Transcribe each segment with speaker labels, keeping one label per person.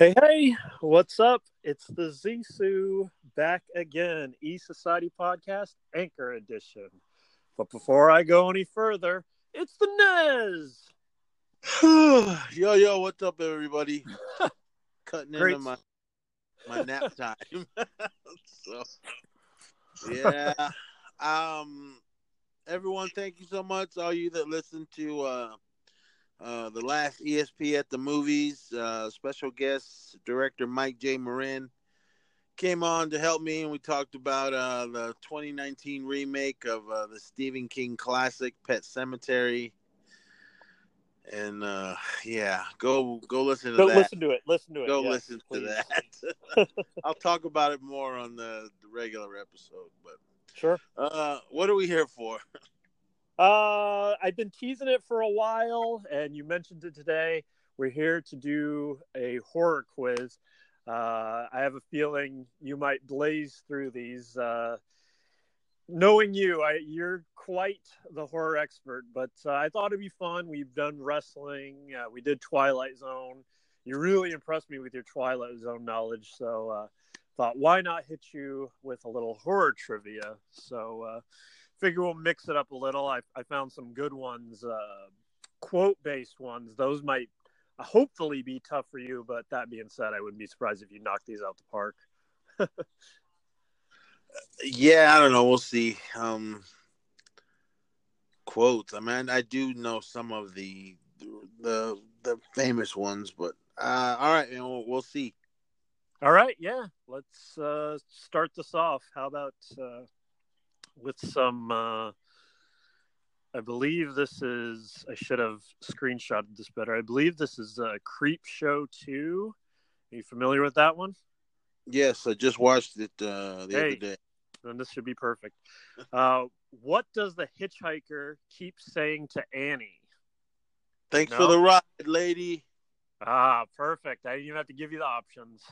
Speaker 1: Hey, hey, what's up? It's the Zisu back again, E Society Podcast Anchor Edition. But before I go any further, it's the Nez.
Speaker 2: yo, yo, what's up, everybody? Cutting
Speaker 1: Great.
Speaker 2: into my my nap time. so, yeah, um, everyone, thank you so much. All you that listen to uh, uh, the last ESP at the movies, uh, special guest director Mike J. Marin came on to help me, and we talked about uh, the 2019 remake of uh, the Stephen King classic Pet Sematary. And uh, yeah, go go listen to
Speaker 1: Go
Speaker 2: that.
Speaker 1: listen to it. Listen to it.
Speaker 2: Go
Speaker 1: yes,
Speaker 2: listen
Speaker 1: please.
Speaker 2: to that. I'll talk about it more on the, the regular episode. But
Speaker 1: Sure.
Speaker 2: uh, what are we here for?
Speaker 1: Uh, I've been teasing it for a while, and you mentioned it today. We're here to do a horror quiz. Uh, I have a feeling you might blaze through these. Uh, knowing you, I, you're quite the horror expert, but uh, I thought it'd be fun. We've done wrestling, uh, we did Twilight Zone. You really impressed me with your Twilight Zone knowledge, so uh, thought why not hit you with a little horror trivia? So. Figure we'll mix it up a little. I, I found some good ones, uh, quote based ones. Those might uh, hopefully be tough for you, but that being said, I wouldn't be surprised if you knock these out the park.
Speaker 2: Yeah, I don't know. We'll see. Um, quotes. I mean, I do know some of the the the famous ones, but uh, all right, man, we'll, we'll see.
Speaker 1: All right, yeah, let's uh, start this off. How about uh, with some? Uh, I believe this is. I should have screenshotted this better. I believe this is uh, Creep Show Two. Are you familiar with that one?
Speaker 2: Yes, I just watched it uh, the
Speaker 1: Hey.
Speaker 2: other day.
Speaker 1: then this should be perfect. Uh, what does the hitchhiker keep saying to Annie?
Speaker 2: Thanks
Speaker 1: No.
Speaker 2: for the ride, lady.
Speaker 1: Ah, perfect. I didn't even have to give you the options.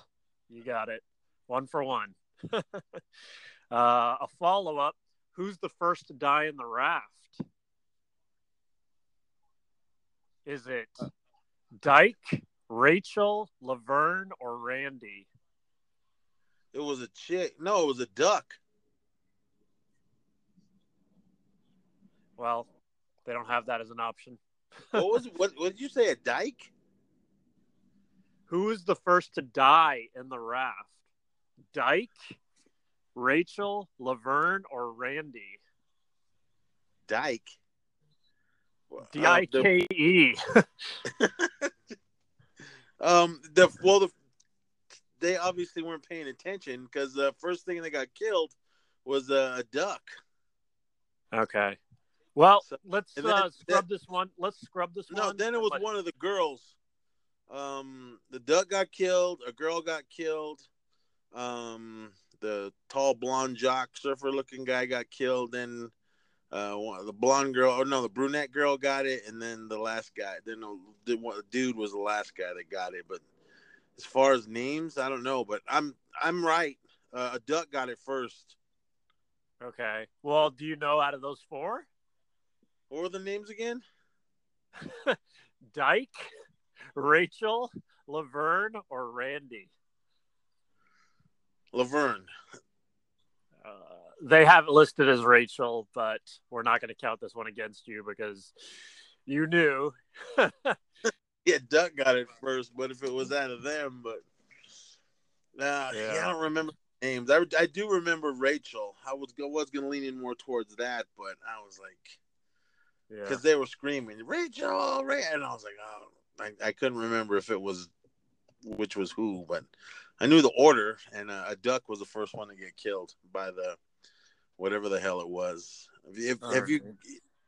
Speaker 1: You got it. One for one. uh, a follow up Who's the first to die in the raft? Is it uh, Dyke, Rachel, Laverne, or Randy?
Speaker 2: It was a chick. No, it was a duck.
Speaker 1: Well, they don't have that as an option.
Speaker 2: What was? What, what did you say? A dyke?
Speaker 1: Who is the first to die in the raft? Dyke, Rachel, Laverne, or Randy?
Speaker 2: Dyke.
Speaker 1: D I K E.
Speaker 2: Um, the well, the, they obviously weren't paying attention because the first thing that got killed was uh, a duck.
Speaker 1: Okay. Well,
Speaker 2: So-
Speaker 1: let's
Speaker 2: then-
Speaker 1: uh, scrub this one. Let's scrub this
Speaker 2: No,
Speaker 1: one.
Speaker 2: No, then it was one of the girls. Um, the duck got killed. A girl got killed. Um, the tall blonde jock surfer looking guy got killed. Then uh, one, the blonde girl, or no, the brunette girl got it, and then the last guy. Then the, the dude was the last guy that got it. But as far as names, I don't know. But I'm I'm right. Uh, a duck got it first.
Speaker 1: Okay. Well, do you know out of those four?
Speaker 2: What were the names again?
Speaker 1: Dyke, Rachel, Laverne, or Randy?
Speaker 2: Laverne.
Speaker 1: Uh, they have it listed as Rachel, but we're not going to count this one against you because you knew.
Speaker 2: Yeah, Duck got it first, but if it was out of them, but nah, yeah.
Speaker 1: Yeah.
Speaker 2: I don't remember names. I, I do remember Rachel. I was was gonna lean in more towards that, but I was like,
Speaker 1: Yeah.
Speaker 2: because they were screaming Rachel, Ray, and I was like, oh, I, I couldn't remember if it was which was who, but I knew the order, and uh, a duck was the first one to get killed by the whatever the hell it was. If
Speaker 1: All
Speaker 2: if you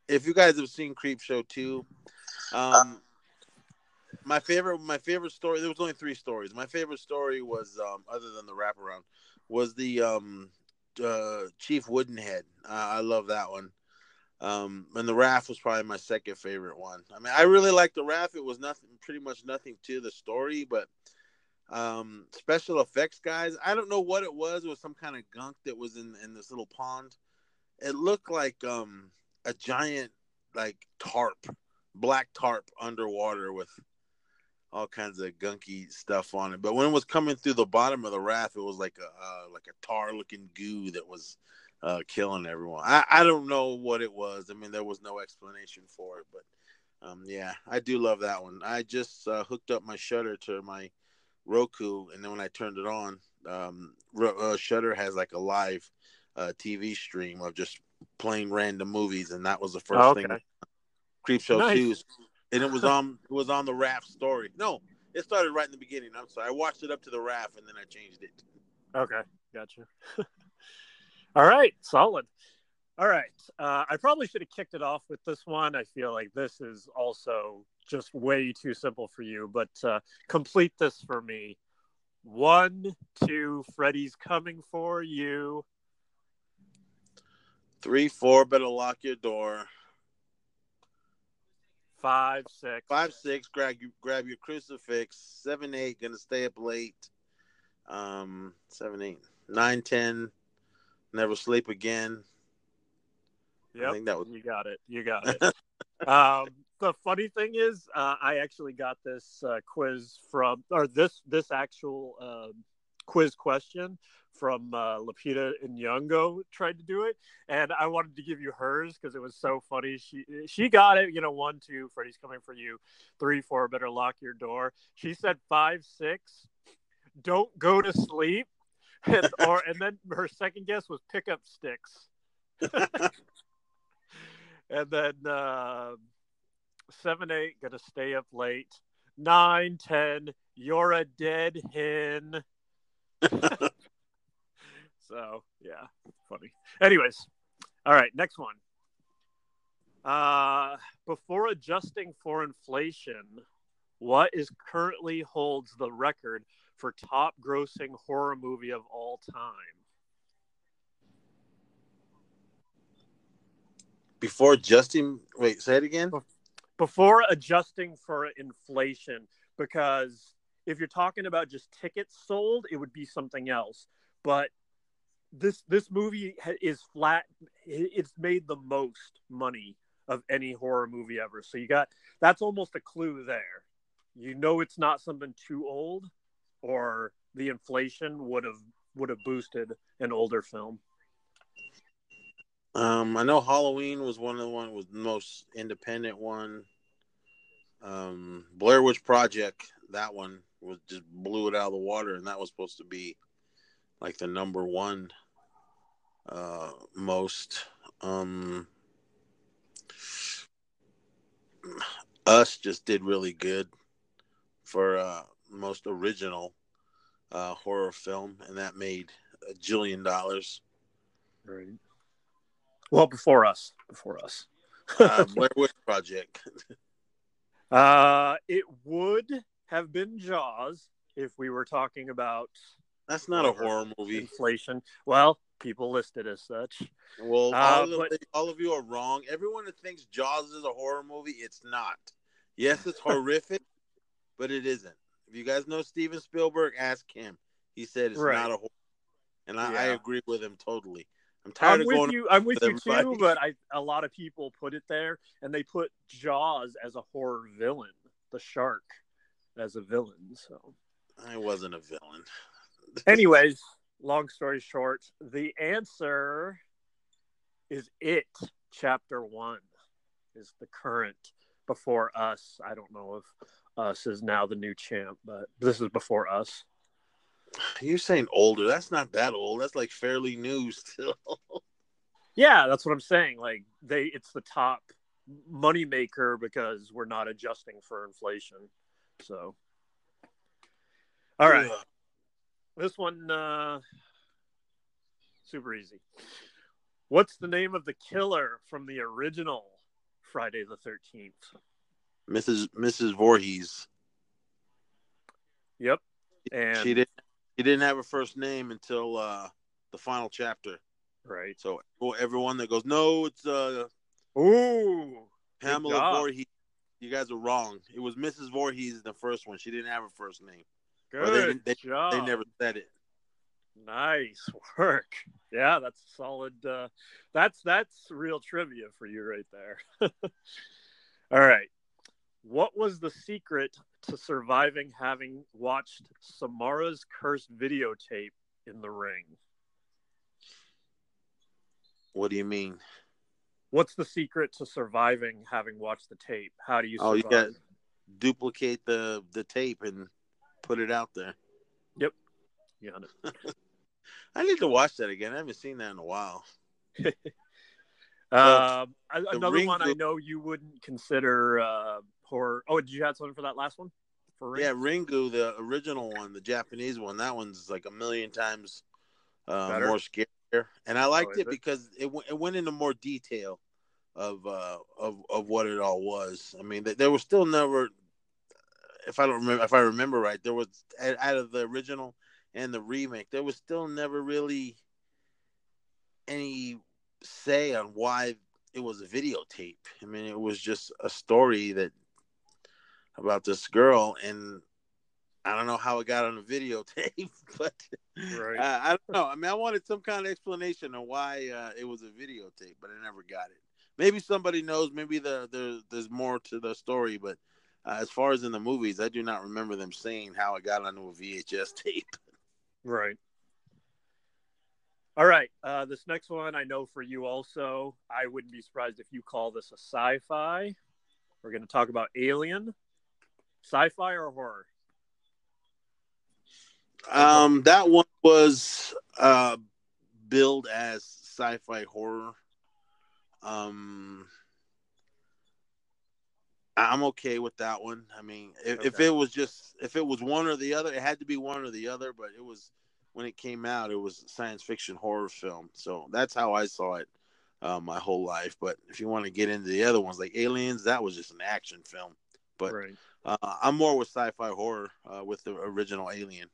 Speaker 2: if you guys have seen Creep Show two, um, my favorite my favorite story. There was only three stories. My favorite story was um, other than the wraparound was the um, uh, Chief Woodenhead. Uh, I love that one. Um, and the raft was probably my second favorite one. I mean, I really liked the raft. It was nothing, pretty much nothing to the story, but um, special effects guys. I don't know what it was. It was some kind of gunk that was in in this little pond. It looked like um a giant like tarp, black tarp underwater with all kinds of gunky stuff on it. But when it was coming through the bottom of the raft, it was like a uh, like a tar looking goo that was uh, killing everyone. I, I don't know what it was. I mean, there was no explanation for it, but um, yeah, I do love that one. I just uh, hooked up my Shudder to my Roku, and then when I turned it on, um, uh, Shudder has like a live uh, TV stream of just playing random movies, and that was the first
Speaker 1: Oh, okay.
Speaker 2: thing. Creep Show
Speaker 1: Nice.
Speaker 2: Two, and it was on it was on the raft story. No, it started right in the beginning. I'm sorry, I watched it up to the raft, and then I changed it.
Speaker 1: Okay, gotcha. All right, solid. All right, uh, I probably should have kicked it off with this one. I feel like this is also just way too simple for you, but uh, complete this for me. One, two, Freddy's coming for you.
Speaker 2: Three, four, better lock your door.
Speaker 1: Five, six.
Speaker 2: Five, six, grab you grab your crucifix. Seven, eight, gonna stay up late. Um, seven, eight, nine, ten, never sleep again.
Speaker 1: Yep,
Speaker 2: that was
Speaker 1: you got it. You got it. um, the funny thing is, uh, I actually got this uh, quiz from, or this this actual um quiz question from uh, Lapita Youngo tried to do it, and I wanted to give you hers because it was so funny. She she got it. You know, one, two, Freddy's coming for you. Three, four, better lock your door. She said five, six, don't go to sleep, and, or and then her second guess was pick up sticks. and then uh, seven, eight, gonna stay up late. Nine, ten, you're a dead hen. so yeah, funny. Anyways, all right, next one. Uh, before adjusting for inflation, what is currently holds the record for top grossing horror movie of all time?
Speaker 2: Before Justin, wait, say it again.
Speaker 1: before adjusting for inflation because if you're talking about just tickets sold it would be something else. But this this movie is flat it's made the most money of any horror movie ever. So you got that's almost a clue there. You know it's not something too old or the inflation would have would have boosted an older film
Speaker 2: Um, I know Halloween was one of the one was the most independent one. Um, Blair Witch Project, that one was just blew it out of the water, and that was supposed to be like the number one uh most. Um, Us just did really good for uh most original uh horror film, and that made a jillion dollars.
Speaker 1: right well before us before us
Speaker 2: Uh, Blair Witch Project.
Speaker 1: Uh, it would have been Jaws if we were talking about
Speaker 2: That's not a horror movie.
Speaker 1: inflation. Well, people listed as such.
Speaker 2: Well,
Speaker 1: Uh,
Speaker 2: all, of
Speaker 1: but-
Speaker 2: all of you are wrong. Everyone that thinks Jaws is a horror movie, it's not. Yes, it's horrific, but it isn't. If you guys know Steven Spielberg, ask him. He said it's
Speaker 1: Right.
Speaker 2: not a horror, and I, I agree with him totally. I'm tired
Speaker 1: I'm
Speaker 2: of
Speaker 1: with
Speaker 2: going.
Speaker 1: you. I'm with you too. But I, a lot of people put it there, and they put Jaws as a horror villain, the shark as a villain. So,
Speaker 2: I wasn't a villain.
Speaker 1: anyways, long story short, the answer is it. Chapter one is the current before us. I don't know if us is now the new champ, but this is before us.
Speaker 2: You're saying older. That's not that old. That's like fairly new still.
Speaker 1: Yeah, that's what I'm saying. Like they, it's the top money maker because we're not adjusting for inflation. So, all right,
Speaker 2: Ugh.
Speaker 1: this one uh, super easy. What's the name of the killer from the original Friday the Thirteenth?
Speaker 2: Mrs. Mrs. Voorhees.
Speaker 1: Yep, and
Speaker 2: She didn't. She didn't have a first name until uh, the final chapter.
Speaker 1: right.
Speaker 2: So everyone that goes, no, it's uh,
Speaker 1: Ooh,
Speaker 2: Pamela. Voorhees. You guys are wrong. It was Mrs. Voorhees the first one. She didn't have a first name.
Speaker 1: good
Speaker 2: they they-
Speaker 1: job.
Speaker 2: They never said it.
Speaker 1: Nice work. Yeah, that's solid. Uh, that's that's real trivia for you right there. All right. What was the secret to surviving having watched Samara's cursed videotape in the ring?
Speaker 2: What do you mean?
Speaker 1: What's the secret to surviving having watched the tape? How do you?
Speaker 2: Oh, you got duplicate the the tape and put it out there.
Speaker 1: Yep, got it.
Speaker 2: I need to watch that again. I haven't seen that in a while.
Speaker 1: Um, another one I know you wouldn't consider uh, horror. Oh, did you have something for that last one? For ring?
Speaker 2: Yeah, Ringu, the original one, the Japanese one, that one's like a million times uh, more scarier. And I liked
Speaker 1: is
Speaker 2: it
Speaker 1: it?
Speaker 2: because it, w- it went into more detail of uh, of of what it all was. I mean, th- there was still never, if I don't remember, if I remember right, there was out of the original and the remake, there was still never really any say on why it was a videotape. I mean, it was just a story that about this girl, and I don't know how it got on a videotape, but
Speaker 1: Right.
Speaker 2: uh, I don't know. I mean, I wanted some kind of explanation on why uh, it was a videotape, but I never got it. Maybe somebody knows. Maybe the, the there's more to the story, but uh, as far as in the movies, I do not remember them saying how it got onto a VHS tape.
Speaker 1: Right. All right. Uh, this next one I know for you also. I wouldn't be surprised if you call this a sci-fi. We're going to talk about Alien. Sci-fi or horror?
Speaker 2: Um, that one was uh, billed as sci-fi horror. Um, I'm okay with that one. I mean, if, if it was just if it was one or the other, it had to be one or the other. But it was when it came out, it was a science fiction horror film. So that's how I saw it uh, my whole life. But if you want to get into the other ones like Aliens, that was just an action film. But
Speaker 1: right.
Speaker 2: Uh, I'm more with sci-fi horror uh, with the original Alien.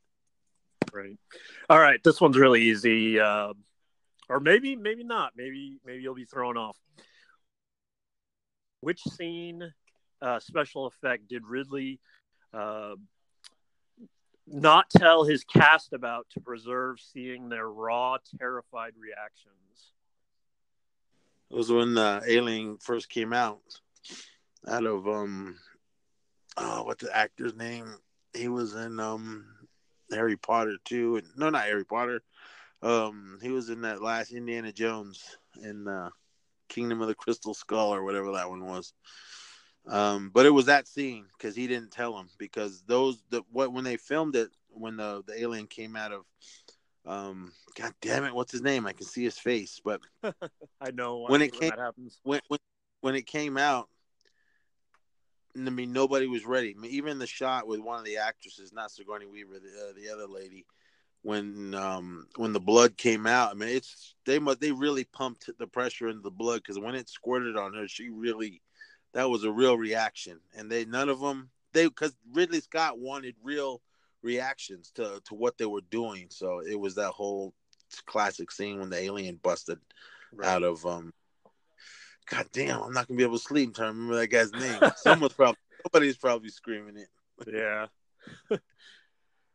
Speaker 1: Right. All right. This one's really easy. Uh, or maybe, maybe not. Maybe, maybe you'll be thrown off. Which scene, uh, special effect did Ridley uh, not tell his cast about to preserve seeing their raw, terrified reactions?
Speaker 2: It was when uh, Alien first came out. Out of um, oh, what's the actor's name? He was in um, Harry Potter too. And, no, not Harry Potter. Um, he was in that last Indiana Jones in uh, Kingdom of the Crystal Skull or whatever that one was. Um, but it was that scene because he didn't tell him because those the what when they filmed it when the the alien came out of um god damn it what's his name i can see his face but
Speaker 1: I know
Speaker 2: When
Speaker 1: I
Speaker 2: it came-
Speaker 1: that happens.
Speaker 2: when when when it came out, I mean nobody was ready. I mean, even the shot with one of the actresses, not Sigourney Weaver, the, uh, the other lady, when um when the blood came out, I mean it's they must they really pumped the pressure into the blood because when it squirted on her, she really that was a real reaction, and they none of them they because Ridley Scott wanted real reactions to to what they were doing, so it was that whole classic scene when the alien busted out of um God damn, I'm not gonna be able to sleep until I remember that guy's name. Someone's probably somebody's probably screaming it.
Speaker 1: Yeah.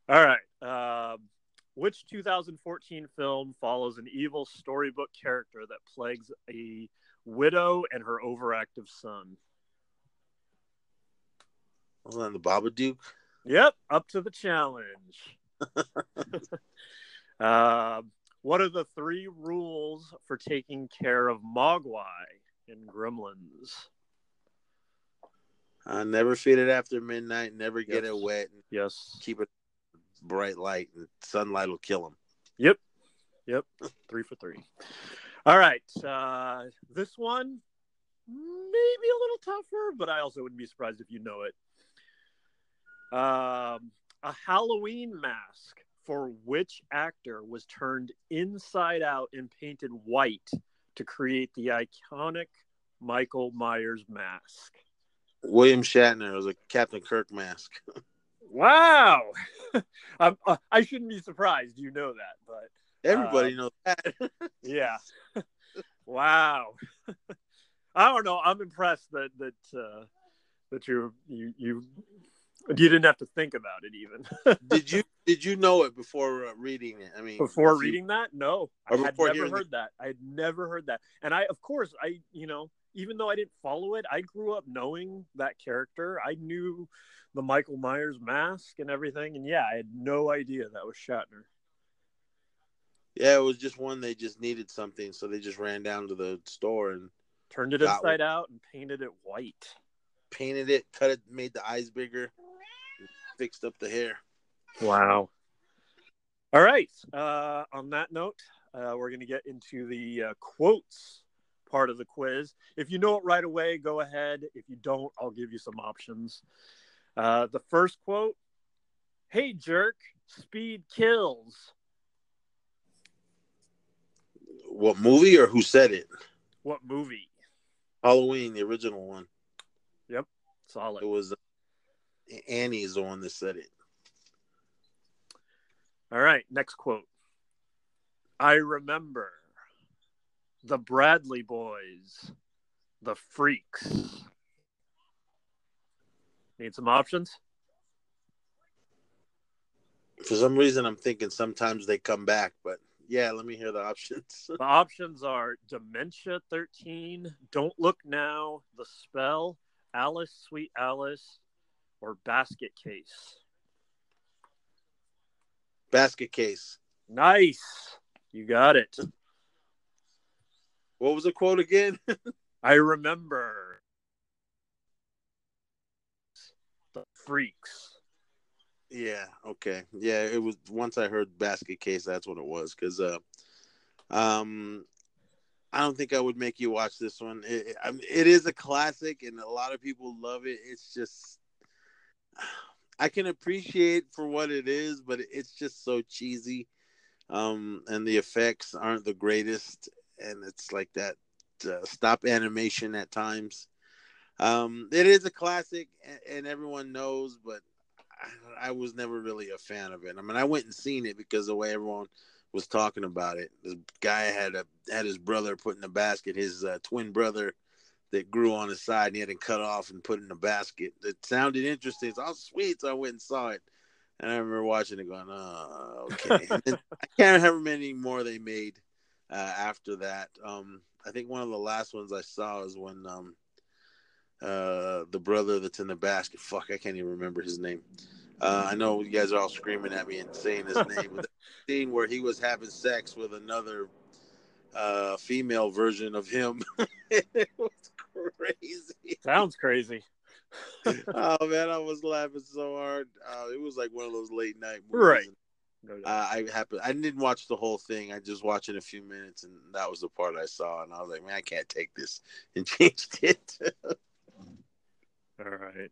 Speaker 1: All right. Um, which 2014 film follows an evil storybook character that plagues a widow and her overactive son?
Speaker 2: Hold on, the Baba Babadook.
Speaker 1: Yep, up to the challenge. um, what are the three rules for taking care of Mogwai in Gremlins?
Speaker 2: Uh, never feed it after midnight. Never get
Speaker 1: Yes.
Speaker 2: it wet.
Speaker 1: Yes.
Speaker 2: keep it bright light, and sunlight will kill them.
Speaker 1: Yep. Yep. three for three. All right. Uh, this one, maybe a little tougher, but I also wouldn't be surprised if you know it. Um, a Halloween mask for which actor was turned inside out and painted white to create the iconic Michael Myers mask?
Speaker 2: William Shatner was a Captain Kirk mask.
Speaker 1: Wow. I'm, uh, I shouldn't be surprised. You know that, but
Speaker 2: Everybody
Speaker 1: Uh,
Speaker 2: knows that.
Speaker 1: Yeah. wow. I don't know. I'm impressed that that uh, that you you you you didn't have to think about it even
Speaker 2: did you did you know it before uh, reading it? I mean,
Speaker 1: before
Speaker 2: if you-
Speaker 1: reading that. No, I had never heard that. I had never heard that, and I of course I you know even though I didn't follow it, I grew up knowing that character. I knew the Michael Myers mask and everything, and yeah, I had no idea that was Shatner.
Speaker 2: Yeah, it was just one they just needed something, so they just ran down to the store and
Speaker 1: turned it inside out and painted it white.
Speaker 2: Painted it, cut it, made the eyes bigger, fixed up the hair.
Speaker 1: Wow. All right. Uh, on that note, uh, we're going to get into the uh, quotes part of the quiz. If you know it right away, go ahead. If you don't, I'll give you some options. Uh, the first quote Hey, jerk, speed kills.
Speaker 2: What movie or who said it?
Speaker 1: What movie?
Speaker 2: Halloween, the original one.
Speaker 1: Yep, solid.
Speaker 2: It was uh, Annie's the one that said it.
Speaker 1: All right, next quote. I remember the Bradley boys, the freaks. Need some options?
Speaker 2: For some reason, I'm thinking sometimes they come back, but yeah, let me hear the options.
Speaker 1: the options are Dementia 13, Don't Look Now, The Spell, Alice, Sweet Alice, or Basket Case.
Speaker 2: Basket Case.
Speaker 1: Nice. You got it.
Speaker 2: What was the quote again?
Speaker 1: I remember the freaks.
Speaker 2: Yeah. Okay. Yeah. It was once I heard basket case. That's what it was. Because, uh, um, I don't think I would make you watch this one. It, it, it is a classic, and a lot of people love it. It's just, I can appreciate for what it is, but it's just so cheesy, um, and the effects aren't the greatest, and it's like that uh, stop animation at times. Um, it is a classic, and, and everyone knows, but I, I, was never really a fan of it. I mean, I went and seen it because the way everyone was talking about it. The guy had a had his brother put in a basket, his uh, twin brother that grew on his side, and he had him cut off and put in a basket. It sounded interesting. It's all sweet, so I went and saw it. And I remember watching it, going, "Oh, okay." I can't remember many more they made uh, after that. Um, I think one of the last ones I saw is when um, uh, the brother that's in the basket. Fuck, I can't even remember his name. Uh, I know you guys are all screaming at me and saying his name. With the scene where he was having sex with another uh, female version of him. it was crazy.
Speaker 1: Sounds crazy.
Speaker 2: oh man, I was laughing so hard. Uh, it was like one of those late night
Speaker 1: movies. Right.
Speaker 2: Uh, I happened. I didn't watch the whole thing. I just watched it a few minutes, and that was the part I saw. And I was like, "Man, I can't take this," and changed it.
Speaker 1: All right,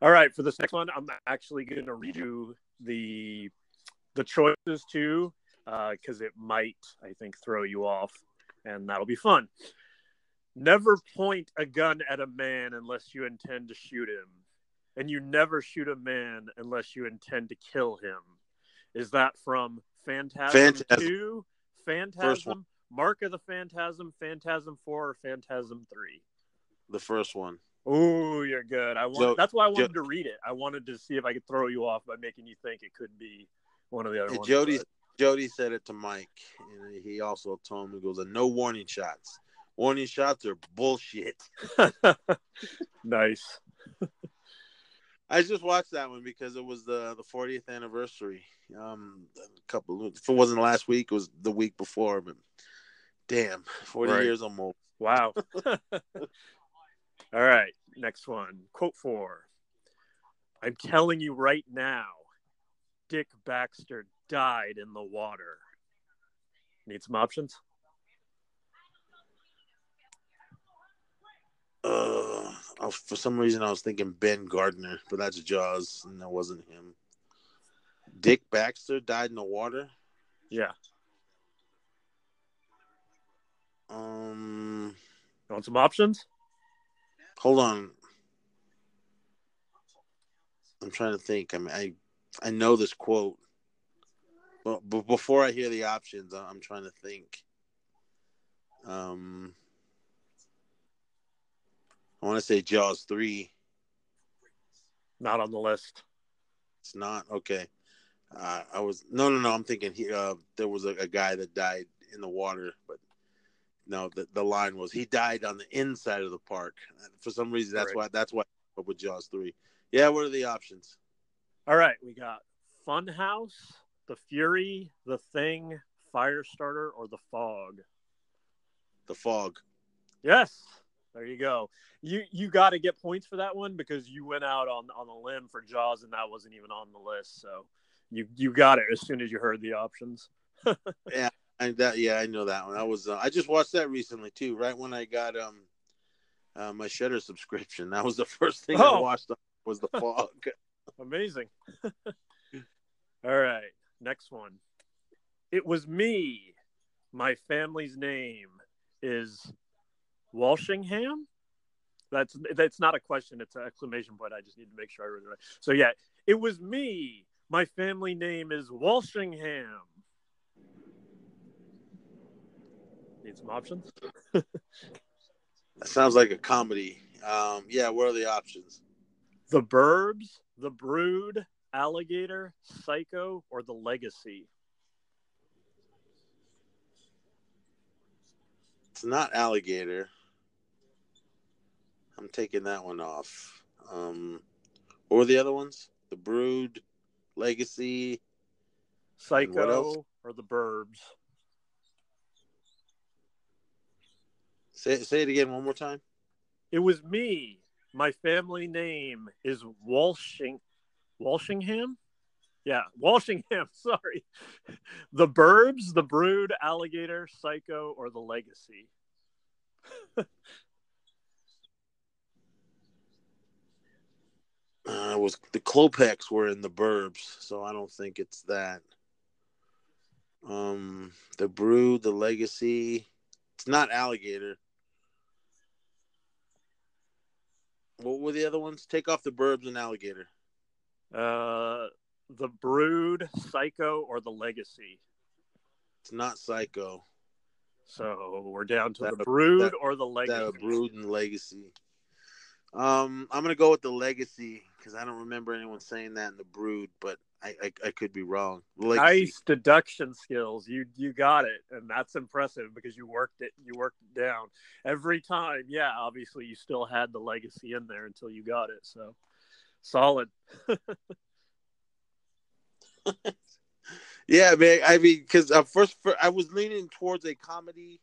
Speaker 1: all right. For this next one, I'm actually going to redo the the choices too, because uh, it might, I think, throw you off, and that'll be fun. Never point a gun at a man unless you intend to shoot him, and you never shoot a man unless you intend to kill him is that from Phantasm, Phantasm. 2, Phantasm, Mark of the Phantasm, Phantasm 4, or Phantasm 3?
Speaker 2: The first one.
Speaker 1: Oh, you're good. I want. So, that's why I wanted jo- to read it. I wanted to see if I could throw you off by making you think it could be one of the other ones.
Speaker 2: Jody. Jody said it to Mike, and he also told him he goes, "No warning shots. Warning shots are bullshit."
Speaker 1: nice.
Speaker 2: I just watched that one because it was the the 40th anniversary. Um, a couple. If it wasn't last week, it was the week before. But damn, 40 right. years almost.
Speaker 1: Wow. All right, next one. Quote four. I'm telling you right now, Dick Baxter died in the water. Need some options?
Speaker 2: Uh, for some reason I was thinking Ben Gardner, but that's Jaws, and that wasn't him. Dick Baxter died in the water.
Speaker 1: Yeah.
Speaker 2: Um.
Speaker 1: You want some options?
Speaker 2: Hold on. I'm trying to think. I mean, I I know this quote, but, but before I hear the options, I'm trying to think. Um. I want to say Jaws three.
Speaker 1: Not on the list.
Speaker 2: It's not okay. Uh, I was no, no, no. I'm thinking he. Uh, there was a, a, guy that died in the water, but no, the, the line was he died on the inside of the park. For some reason, that's
Speaker 1: Right.
Speaker 2: why that's why I went with Jaws three. Yeah, what are the options?
Speaker 1: All right, we got Funhouse, The Fury, The Thing, Firestarter, or The Fog.
Speaker 2: The fog.
Speaker 1: Yes, there you go. You you got to get points for that one because you went out on on a limb for Jaws and that wasn't even on the list. So you you got it as soon as you heard the options.
Speaker 2: yeah, And that yeah, I know that one. I was uh, I just watched that recently too. Right when I got um uh, my Shudder subscription, that was the first thing I
Speaker 1: Oh.
Speaker 2: watched. Was the fog.
Speaker 1: Amazing. All right, next one. It was me. My family's name is Walshingham. That's that's not a question; it's an exclamation point. I just need to make sure I read it right. So yeah, it was me. My family name is Walshingham. Need some options?
Speaker 2: That sounds like a comedy. Um, yeah, what are the options?
Speaker 1: The Burbs, The Brood, Alligator, Psycho, or The Legacy.
Speaker 2: It's not alligator. I'm taking that one off. Um, what were the other ones? The Brood, Legacy.
Speaker 1: Psycho or The Burbs.
Speaker 2: Say say it again one more time.
Speaker 1: It was me. My family name is Walshing Walshingham? Yeah, Walshingham, sorry. The Burbs, The Brood, Alligator, Psycho, or The Legacy.
Speaker 2: Uh, it was the Klopeks were in the Burbs, so I don't think it's that. Um, the Brood, the Legacy. It's not alligator. What were the other ones? Take off the Burbs and alligator.
Speaker 1: Uh The Brood, Psycho, or The Legacy.
Speaker 2: It's not Psycho.
Speaker 1: So we're down to
Speaker 2: That-
Speaker 1: The Brood
Speaker 2: that-
Speaker 1: or The Legacy.
Speaker 2: That Brood and Legacy. Um, I'm gonna go with the Legacy because I don't remember anyone saying that in the Brood, but I I, I could be wrong. Legacy.
Speaker 1: Nice deduction skills. You you got it, and that's impressive because you worked it. You worked it down every time. Yeah, obviously you still had the legacy in there until you got it. So solid.
Speaker 2: Yeah, man. I mean, because uh, first for, I was leaning towards a comedy,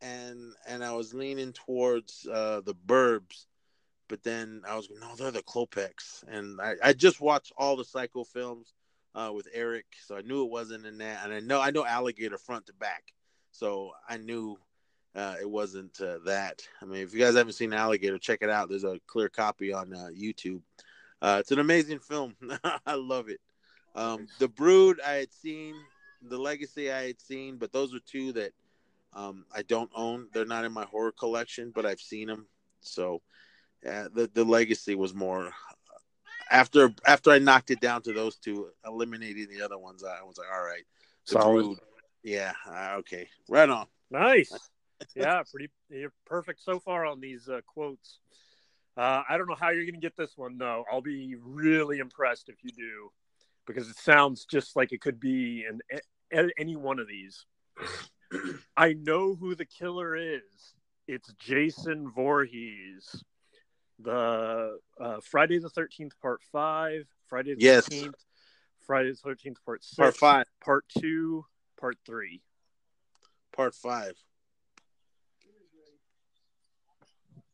Speaker 2: and and I was leaning towards uh, the Burbs, but then I was no, they're the Klopeks, and I, I just watched all the Psycho films uh, with Eric, so I knew it wasn't in that, and I know I know Alligator front to back, so I knew uh, it wasn't uh, that. I mean, if you guys haven't seen Alligator, check it out. There's a clear copy on uh, YouTube. Uh, it's an amazing film. I love it. Um, the Brood I had seen, the Legacy I had seen, but those are two that um, I don't own. They're not in my horror collection, but I've seen them. So uh, the the Legacy was more after after I knocked it down to those two, eliminating the other ones. I was like, all right, the
Speaker 1: Solid.
Speaker 2: Yeah, uh, okay, right on.
Speaker 1: Nice. Yeah, pretty you're perfect so far on these uh, quotes. Uh, I don't know how you're going to get this one though. I'll be really impressed if you do, because it sounds just like it could be in a- a- any one of these. I know who the killer is. It's Jason Voorhees. The uh, Friday the Thirteenth Part Five, Friday the
Speaker 2: Yes.
Speaker 1: Thirteenth, Friday the Thirteenth Part Six,
Speaker 2: Part five,
Speaker 1: Part Two, Part Three.
Speaker 2: part five.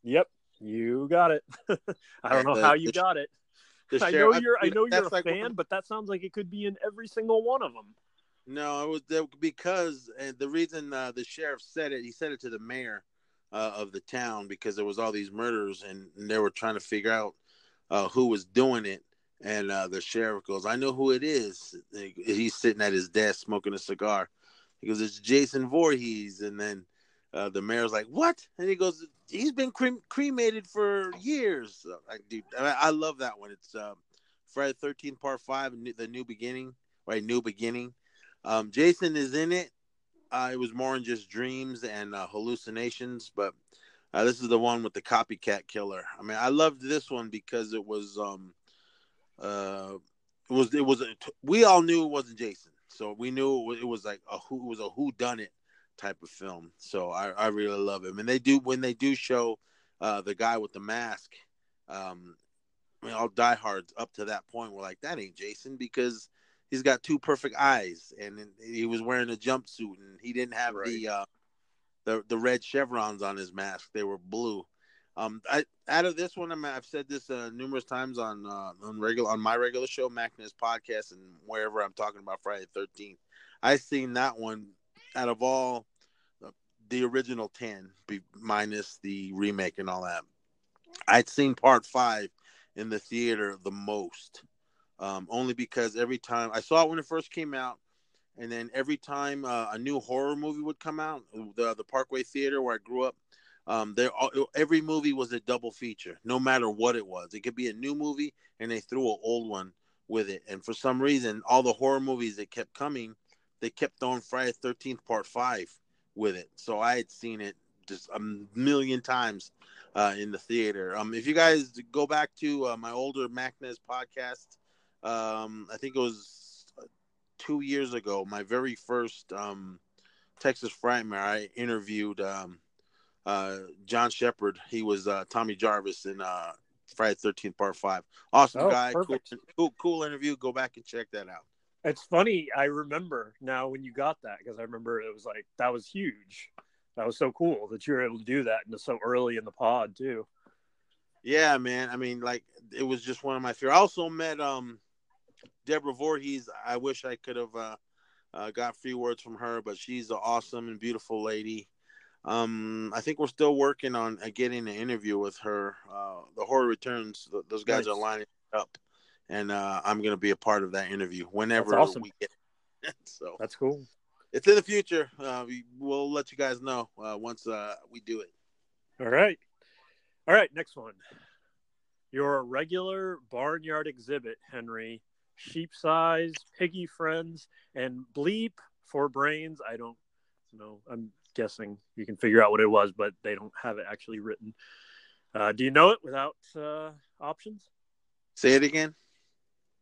Speaker 1: Yep, you got it. I don't know
Speaker 2: The-
Speaker 1: how you got it. I know you're I know you're a
Speaker 2: like
Speaker 1: fan, but that sounds like it could be in every single one of them.
Speaker 2: No, it was because and the reason uh, the sheriff said it, he said it to the mayor uh, of the town because there was all these murders and, and they were trying to figure out uh, who was doing it. And uh, the sheriff goes, "I know who it is." He's sitting at his desk smoking a cigar. He goes, "It's Jason Voorhees." And then uh, the mayor's like, "What?" And he goes, "He's been crem- cremated for years." I, dude, I, I love that one. It's uh, Friday Thirteenth Part Five, the new beginning, right? New beginning. Um, Jason is in it. Uh, it was more in just dreams and uh, hallucinations, but uh, this is the one with the copycat killer. I mean, I loved this one because it was um, uh, it was it was a, we all knew it wasn't Jason, so we knew it was, it was like a who it was a who done it type of film. So I, I really love him. And they do when they do show uh, the guy with the mask. Um, I mean, all diehards up to that point were like, that ain't Jason because he's got two perfect eyes, and he was wearing a jumpsuit, and he didn't have right. the uh, the the red chevrons on his mask; they were blue. Um, I out of this one, i have said this uh, numerous times on uh, on regular on my regular show, Macness podcast, and wherever I'm talking about Friday Thirteenth. I seen that one out of all the original ten, be, minus the remake and all that. I'd seen part five in the theater the most, um, only because every time I saw it when it first came out, and then every time uh, a new horror movie would come out, the the Parkway Theater where I grew up, um, there every movie was a double feature, no matter what it was. It could be a new movie, and they threw an old one with it. And for some reason, all the horror movies that kept coming, they kept throwing Friday Thirteenth Part Five with it. So I had seen it just a million times uh, in the theater. Um, if you guys go back to uh, my older Macness podcast, um, I think it was two years ago, my very first um, Texas Frightmare, I interviewed um, uh, John Shepherd. He was uh, Tommy Jarvis in uh, Friday Thirteenth Part Five. Awesome oh, guy, cool, cool, cool interview. Go back and check that out.
Speaker 1: It's funny. I remember now when you got that because I remember it was like that was huge that was so cool that you were able to do that and so early in the pod too.
Speaker 2: Yeah, man. I mean, like it was just one of my fear. I also met um Deborah Voorhees. I wish I could have uh, uh, got free words from her, but she's an awesome and beautiful lady. Um, I think we're still working on uh, getting an interview with her. Uh, the horror returns. Those guys nice. are lining up, and uh, I'm going to be a part of that interview whenever awesome. we get. so
Speaker 1: that's cool
Speaker 2: it's in the future. Uh, we, will let you guys know uh, once uh, we do it.
Speaker 1: All right. All right. Next one. Your regular barnyard exhibit, Henry. Sheep size, piggy friends, and bleep for brains. I don't know. I'm guessing you can figure out what it was, but they don't have it actually written. Uh, do you know it without uh, options?
Speaker 2: Say it again.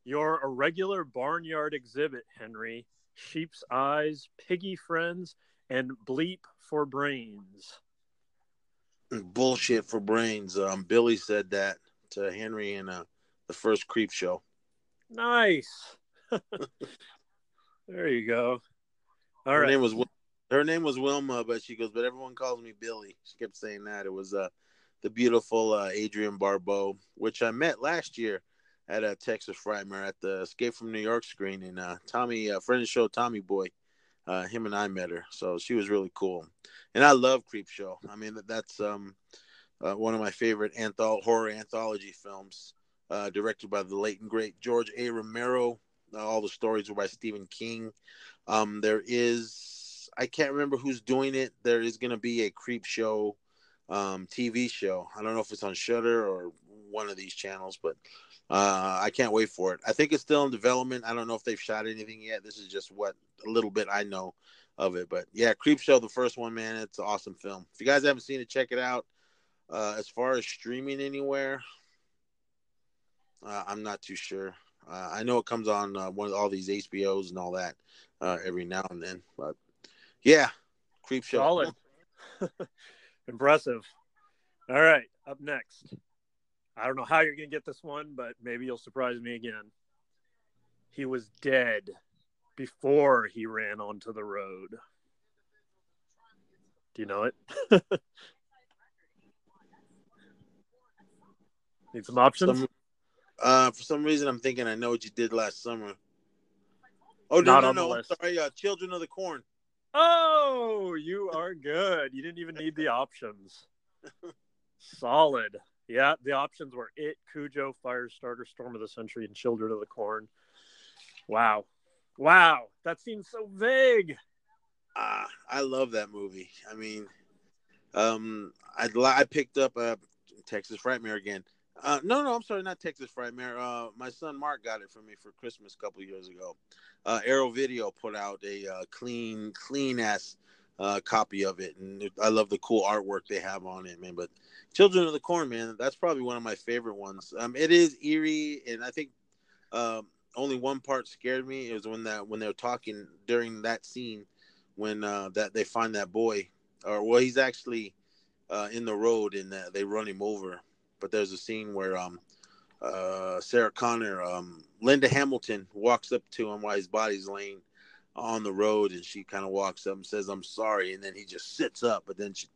Speaker 1: Your irregular barnyard exhibit, Henry sheep's eyes, piggy friends, and bleep for brains.
Speaker 2: Bullshit for brains. Um, Billy said that to Henry in uh, the first Creep Show.
Speaker 1: Nice. there you go.
Speaker 2: All her right. Name was her name was Wilma, but she goes, but everyone calls me Billy. She kept saying that. It was uh, the beautiful uh, Adrienne Barbeau, which I met last year at a Texas Frightmare at the Escape from New York screening. Uh, Tommy, uh, friend of the show, Tommy Boy, uh, him and I met her, so she was really cool. And I love Creep Show. I mean, that's um, uh, one of my favorite antholo- horror anthology films, uh, directed by the late and great George A. Romero. Uh, all the stories were by Stephen King. Um, there is, I can't remember who's doing it. There is going to be a Creep Show um, TV show. I don't know if it's on Shudder or one of these channels, but uh, I can't wait for it. I think it's still in development. I don't know if they've shot anything yet. This is just what a little bit I know of it. But yeah, Creep Show, the first one, man, it's an awesome film. If you guys haven't seen it, check it out. Uh, as far as streaming anywhere, uh, I'm not too sure. Uh, I know it comes on uh, one of all these HBOs and all that uh, every now and then, but yeah, Creep Show.
Speaker 1: Solid, impressive. All right, up next. I don't know how you're going to get this one, but maybe you'll surprise me again. He was dead before he ran onto the road. Do you know it? Need some options?
Speaker 2: Some, uh, for some reason, I'm thinking I know what you did last summer. Oh no, Not no, no! Sorry, uh, Children of the Corn.
Speaker 1: Oh, you are good. You didn't even need the options. Solid. Yeah, the options were It, Cujo, Firestarter, Storm of the Century, and Children of the Corn. Wow. Wow. That seems so vague.
Speaker 2: Ah, I love that movie. I mean, um, I, I picked up a uh, Texas Frightmare again. Uh, no, no, I'm sorry, not Texas Frightmare. Uh, my son Mark got it for me for Christmas a couple years ago. Uh, Arrow Video put out a uh, clean, clean ass uh, copy of it, and I love the cool artwork they have on it, man. But Children of the Corn, man, that's probably one of my favorite ones. Um, it is eerie, and I think um, only one part scared me. It was when that when they were talking during that scene when uh, that they find that boy, or well, he's actually uh, in the road and uh, they run him over. But there's a scene where um, uh, Sarah Connor, um, Linda Hamilton walks up to him while his body's laying on the road, and she kind of walks up and says, "I'm sorry," and then he just sits up, but then she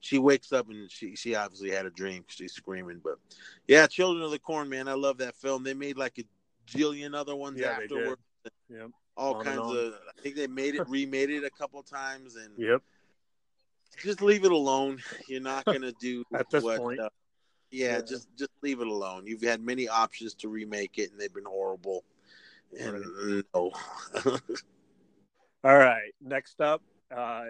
Speaker 2: she wakes up and she she obviously had a dream. Because she's screaming, but yeah, Children of the Corn, man, I love that film. They made like a jillion other ones
Speaker 1: Yeah,
Speaker 2: afterwards.
Speaker 1: Yep.
Speaker 2: All
Speaker 1: On
Speaker 2: kinds of. I think they made it, remade it a couple times, and
Speaker 1: Yep.
Speaker 2: just leave it alone. You're not gonna do
Speaker 1: At this
Speaker 2: what.
Speaker 1: point.
Speaker 2: uh, yeah,
Speaker 1: Yeah.
Speaker 2: just just leave it alone. You've had many options to remake it, and they've been horrible. And no,
Speaker 1: All right. Next up, uh,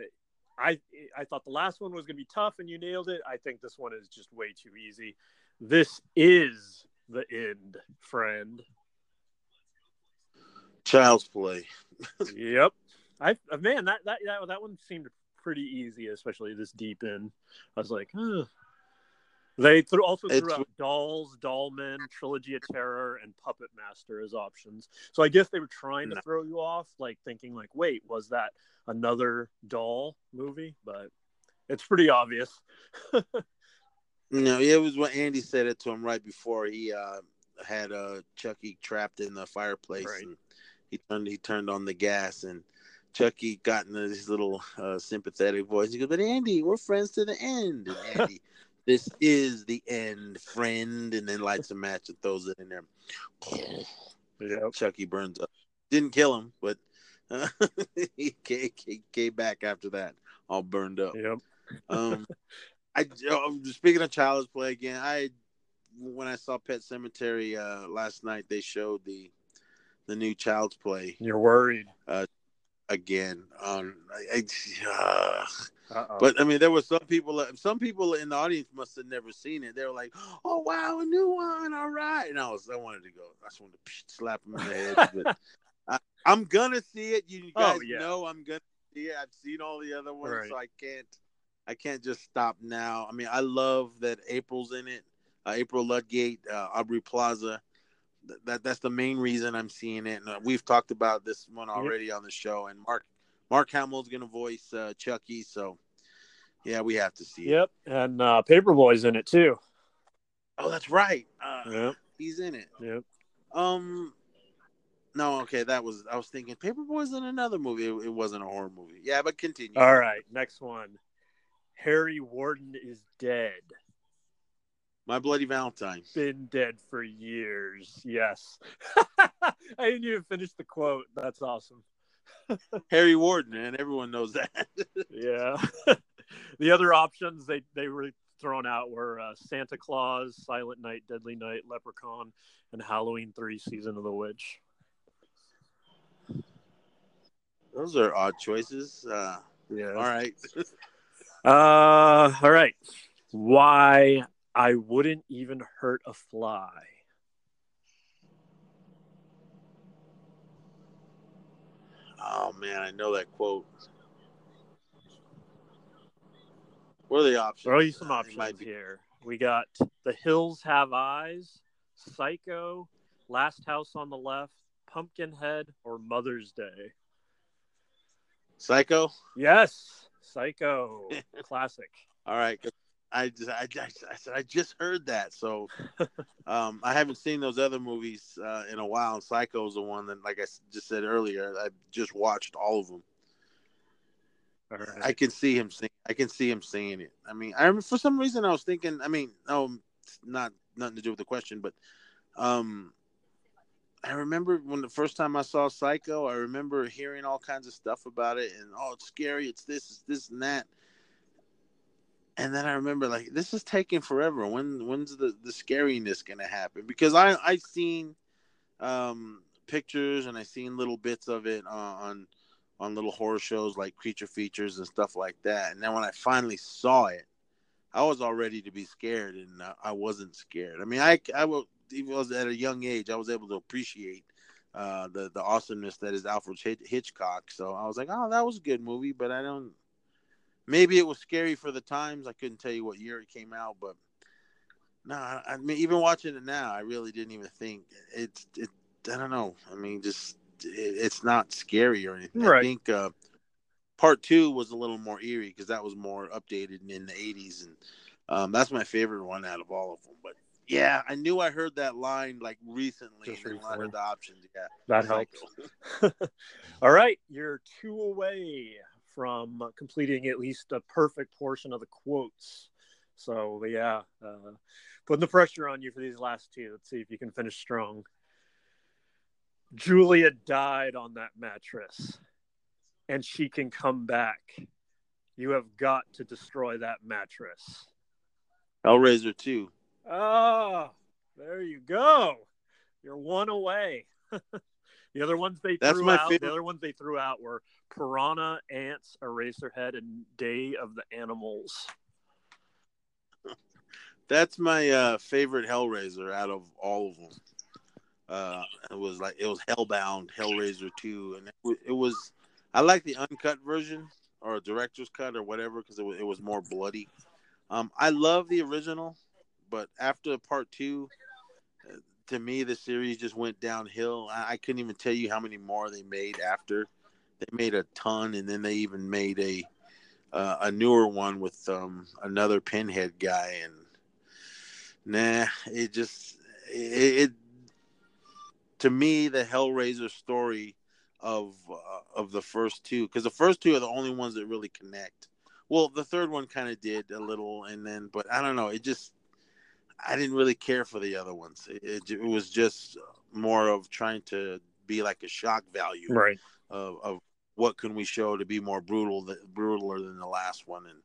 Speaker 1: I I thought the last one was going to be tough, and you nailed it. I think this one is just way too easy. This is the end, friend.
Speaker 2: child's play.
Speaker 1: yep. I man, that, that that that one seemed pretty easy, especially this deep in. I was like, huh. They threw, also threw
Speaker 2: It's-
Speaker 1: out Dolls, Dollman, Trilogy of Terror, and Puppet Master as options. So I guess they were trying to
Speaker 2: No.
Speaker 1: throw you off, like thinking, like, wait, was that another doll movie? But it's pretty obvious.
Speaker 2: No, it was what Andy said it to him right before he uh, had uh, Chucky trapped in the fireplace,
Speaker 1: Right.
Speaker 2: and he turned he turned on the gas, and Chucky got in his little uh, sympathetic voice. He goes, "But Andy, we're friends to the end." And Andy, this is the end, friend, and then lights a match and throws it in there.
Speaker 1: Yep.
Speaker 2: Chucky burns up. Didn't kill him, but uh, he came, back after that, all burned up.
Speaker 1: Yep.
Speaker 2: Um, I oh, speaking of child's play again. I when I saw Pet Sematary uh, last night, they showed the the new child's play
Speaker 1: You're worried.
Speaker 2: Again. Um, I, I, uh, but I mean, there were some people. Some people in the audience must have never seen it. They were like, "Oh wow, a new one! All right!" And I was, I wanted to go. I just wanted to slap him in the head. but I, I'm gonna see it. You
Speaker 1: Oh,
Speaker 2: guys
Speaker 1: yeah.
Speaker 2: know I'm gonna see it. I've seen all the other ones,
Speaker 1: Right.
Speaker 2: so I can't. I can't just stop now. I mean, I love that April's in it. Uh, April Ludgate, uh, Aubrey Plaza. Th- That that's the main reason I'm seeing it. And uh, we've talked about this one already on the show. And Mark Mark Hamill's gonna voice uh, Chucky. So yeah, we have to see it.
Speaker 1: Yep. And uh, Paper Boi's in it too.
Speaker 2: Oh, that's right. Uh,
Speaker 1: Yep.
Speaker 2: He's in it.
Speaker 1: Yep.
Speaker 2: Um, no, okay, that was I was thinking Paper Boi's in another movie. It, it wasn't a horror movie. Yeah, but continue.
Speaker 1: All right. Next one. Harry Warden is dead.
Speaker 2: My Bloody Valentine.
Speaker 1: Been dead for years. Yes. I didn't even finish the quote. That's awesome.
Speaker 2: Harry Warden, man. Everyone knows that.
Speaker 1: Yeah. the other options they they were thrown out were uh, Santa Claus, Silent Night, Deadly Night, Leprechaun, and Halloween Three: Season of the Witch.
Speaker 2: Those are odd choices. Uh,
Speaker 1: Yeah.
Speaker 2: all right.
Speaker 1: Uh. All right. Why I wouldn't even hurt a fly.
Speaker 2: Oh man, I know that quote. What are the options?
Speaker 1: Throw you some options
Speaker 2: be-
Speaker 1: here. We got The Hills Have Eyes, Psycho, Last House on the Left, Pumpkinhead, or Mother's Day.
Speaker 2: Psycho.
Speaker 1: Yes, Psycho, classic.
Speaker 2: All right. I just I, I, I said I just heard that, so um, I haven't seen those other movies uh, in a while. And Psycho's the one that, like I just said earlier, I just watched all of them.
Speaker 1: All right.
Speaker 2: I can see him sing. I can see him singing it. I mean, I for some reason I was thinking. I mean, no, not nothing to do with the question, but um, I remember when the first time I saw Psycho. I remember hearing all kinds of stuff about it, and oh, it's scary. It's this, it's this, and that. And then I remember like this is taking forever. When when's the the scariness gonna happen? Because I I seen um pictures and I seen little bits of it on on little horror shows like Creature Features and stuff like that. And then when I finally saw it, I was all ready to be scared, and uh, I wasn't scared. I mean, I I was at a young age, I was able to appreciate uh, the the awesomeness that is Alfred Hitch- Hitchcock. So I was like, oh, that was a good movie, but I don't. Maybe it was scary for the times. I couldn't tell you what year it came out, but no, I, I mean, even watching it now, I really didn't even think it's. It, I don't know. I mean, just it, it's not scary or anything. I
Speaker 1: Right.
Speaker 2: think uh, part two was a little more eerie because that was more updated in the 80s and um, that's my favorite one out of all of them but yeah i knew i heard that line like recently
Speaker 1: Just
Speaker 2: and then when I
Speaker 1: recently.
Speaker 2: heard the options yeah
Speaker 1: That
Speaker 2: Psycho.
Speaker 1: helps. All right, you're two away from completing at least a perfect portion of the quotes. So yeah, uh, putting the pressure on you for these last two. Let's see if you can finish strong. Julia died on that mattress, and she can come back. You have got to destroy that mattress.
Speaker 2: hellraiser 2
Speaker 1: Oh, there you go. You're one away. the other ones they
Speaker 2: That's
Speaker 1: threw out.
Speaker 2: favorite-
Speaker 1: The other ones they threw out were Piranha, Ants, Eraserhead, and Day of the Animals.
Speaker 2: That's my uh, favorite Hellraiser out of all of them. Uh, it was like it was Hellbound, Hellraiser two, and it, it was. I like the uncut version or director's cut or whatever because it was it was more bloody. Um, I love the original, but after part two, to me the series just went downhill. I, I couldn't even tell you how many more they made after. They made a ton, and then they even made a uh, a newer one with um, another Pinhead guy, and nah, it just it, it to me the Hellraiser story of uh, of the first two because the first two are the only ones that really connect. Well, the third one kind of did a little, and then but I don't know. It just I didn't really care for the other ones. It, it, it was just more of trying to be like a shock value
Speaker 1: Right.
Speaker 2: of, of what can we show to be more brutal brutaler than the last one and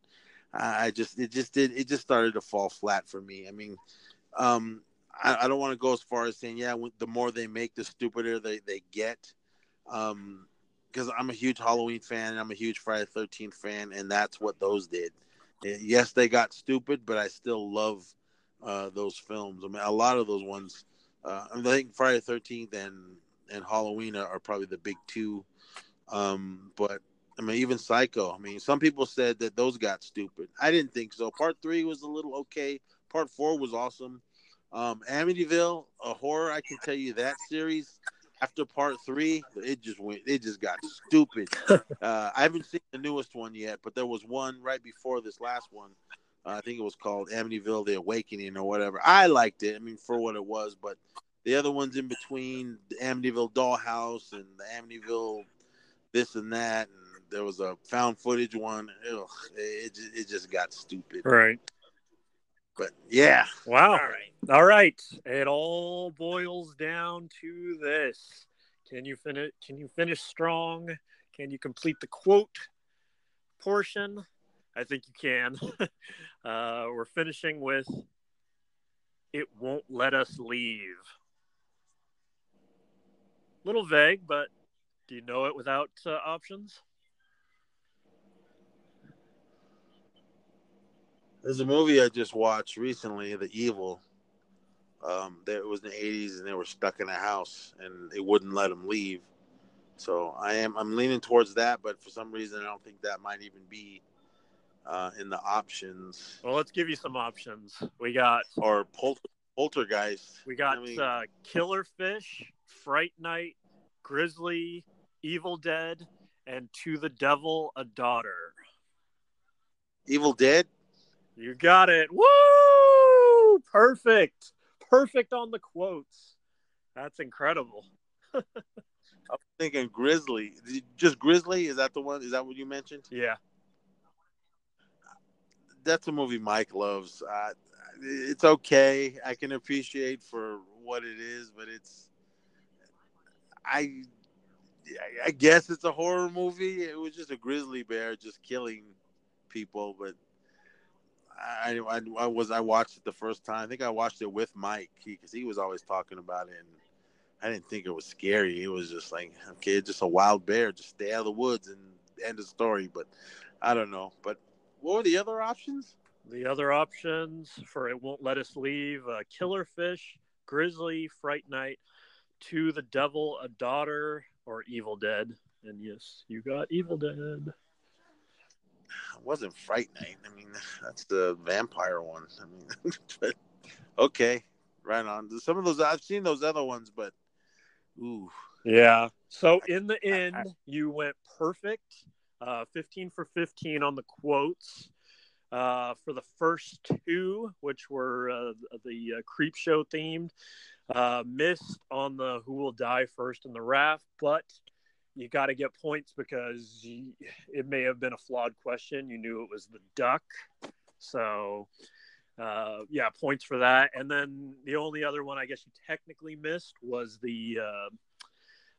Speaker 2: I just it just did it just started to fall flat for me. I mean, um, I, I don't want to go as far as saying yeah, the more they make, the stupider they they get. Um, because I'm a huge Halloween fan, and I'm a huge Friday Thirteenth fan, and that's what those did. Eh, Yes, they got stupid, but I still love uh, those films. I mean, a lot of those ones. Uh, I think Friday Thirteenth and and Halloween are, are probably the big two. Um, but I mean, even Psycho. I mean, some people said that those got stupid. I didn't think so. Part three was a little okay. Part four was awesome. Um, Amityville, a horror. I can tell you that series. After part three, it just went. It just got stupid. uh, I haven't seen the newest one yet, but there was one right before this last one. I think it was called Amityville: The Awakening or whatever. I liked it. I mean, for what it was, but the other ones in between, the Amityville Dollhouse and the Amityville this and that, and there was a found footage one. Ugh, it it just got stupid.
Speaker 1: Right.
Speaker 2: But yeah,
Speaker 1: Wow.
Speaker 2: all right.
Speaker 1: All right. It all boils down to this. Can you finish can you finish strong? Can you complete the quote portion? I think you can. uh, we're finishing with it won't let us leave. Little vague, but do you know it without uh, options?
Speaker 2: There's a movie I just watched recently, The Evil. Um, that it was in the '80s, and they were stuck in a house, and they wouldn't let them leave. So I am I'm leaning towards that, but for some reason I don't think that might even be uh, in the options
Speaker 1: Well, let's give you some options. We got
Speaker 2: or polter, poltergeist.
Speaker 1: We got
Speaker 2: I mean-
Speaker 1: uh, Killer Fish, Fright Night, Grizzly, Evil Dead, and To the Devil a Daughter.
Speaker 2: Evil Dead.
Speaker 1: You got it. Woo! Perfect. Perfect on the quotes. That's incredible.
Speaker 2: I'm thinking Grizzly. Just Grizzly? Is that the one? Is that what you mentioned?
Speaker 1: Yeah.
Speaker 2: That's a movie Mike loves. Uh, it's okay. I can appreciate for what it is, but it's. I. I guess it's a horror movie. It was just a grizzly bear just killing people, but I, I, I was I watched it the first time. I think I watched it with Mike because he, was always talking about it, and I didn't think it was scary. It was just like, okay, just a wild bear. Just stay out of the woods and end of story. But I don't know. But what were the other options?
Speaker 1: The other options for It Won't Let Us Leave uh, Killer Fish, Grizzly, Fright Night, To the Devil a Daughter, or Evil Dead. And yes, you got Evil Dead.
Speaker 2: It wasn't Fright Night. I mean, that's the vampire one. I mean, but okay, right on. Some of those I've seen those other ones, but ooh,
Speaker 1: Yeah. So in the end, you went perfect. Uh, 15 for 15 on the quotes. Uh, for the first two, which were uh, the uh, Creepshow themed, uh, missed on the who will die first in the raft, but you got to get points because you, it may have been a flawed question. You knew it was the duck. So, uh, yeah, points for that. And then the only other one I guess you technically missed was the uh,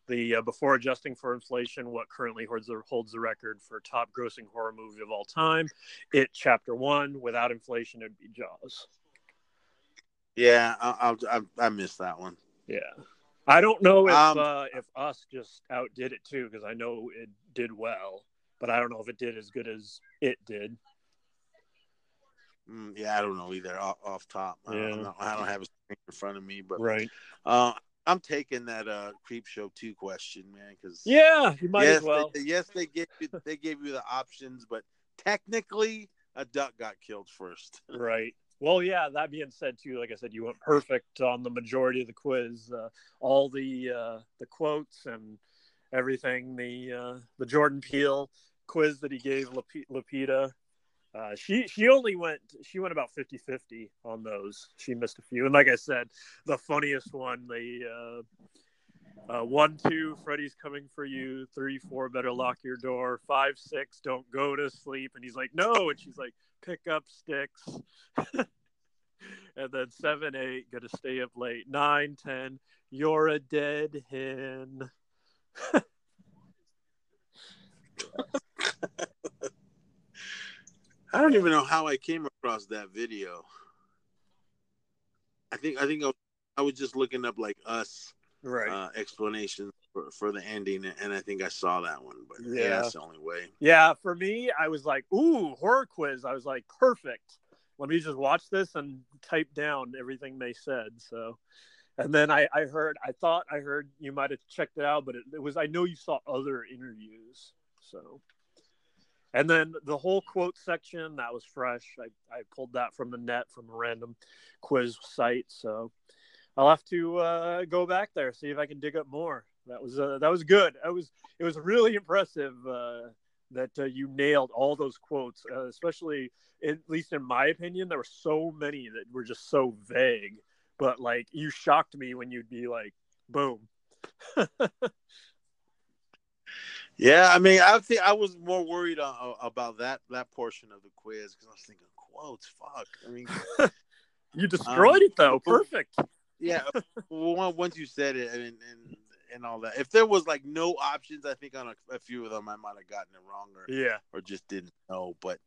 Speaker 1: the uh, before adjusting for inflation, what currently holds the, holds the record for top grossing horror movie of all time. It Chapter One. Without inflation, it'd be Jaws.
Speaker 2: Yeah, I, I, I missed that one.
Speaker 1: Yeah. I don't know if
Speaker 2: Um,
Speaker 1: uh, if us just outdid it too because I know it did well, but I don't know if it did as good as it did.
Speaker 2: Mm, yeah, I don't know either. Off, off top, I, don't. I don't have a screen in front of me, but
Speaker 1: Right.
Speaker 2: uh, I'm taking that uh, Creepshow two question, man. Because
Speaker 1: Yeah, you might
Speaker 2: yes,
Speaker 1: as well.
Speaker 2: they, yes, they gave you, they gave you the options, but technically, a duck got killed first.
Speaker 1: Right. Well, yeah. That being said, too, like I said, you went perfect on the majority of the quiz. Uh, all the uh, the quotes and everything. The uh, the Jordan Peele quiz that he gave Lupita. Uh, she she only went she went about 50-50 on those. She missed a few, and like I said, the funniest one the uh, uh, one two Freddy's coming for you. Three four better lock your door. Five six don't go to sleep, and he's like no, and she's like pick up sticks. and then seven eight gonna stay up late. Nine ten you're a dead hen.
Speaker 2: I don't even know how I came across that video. I think I think I was, I was just looking up like us
Speaker 1: Right.
Speaker 2: uh, explanations for, for the ending, and I think I saw that one. But yeah,
Speaker 1: Yeah.
Speaker 2: that's the only way.
Speaker 1: Yeah, for me, I was like, ooh, horror quiz. I was like, perfect. Let me just watch this and type down everything they said. So, and then I, I heard, I thought I heard you might have checked it out, but it, it was, I know you saw other interviews. So, and then the whole quote section that was fresh. I, I pulled that from the net from a random quiz site. So, I'll have to uh, go back there see if I can dig up more. That was uh, that was good. It was it was really impressive uh, that uh, you nailed all those quotes, uh, especially at least in my opinion. There were so many that were just so vague, but like you shocked me when you'd be like, "Boom."
Speaker 2: Yeah, I mean, I think I was more worried uh, about that that portion of the quiz because I was thinking quotes. Fuck. I mean,
Speaker 1: You destroyed
Speaker 2: Um,
Speaker 1: it though. Perfect.
Speaker 2: yeah. once you said it and and and all that, if there was like no options, I think on a, a few of them I might have gotten it wrong or
Speaker 1: Yeah.
Speaker 2: or just didn't know. But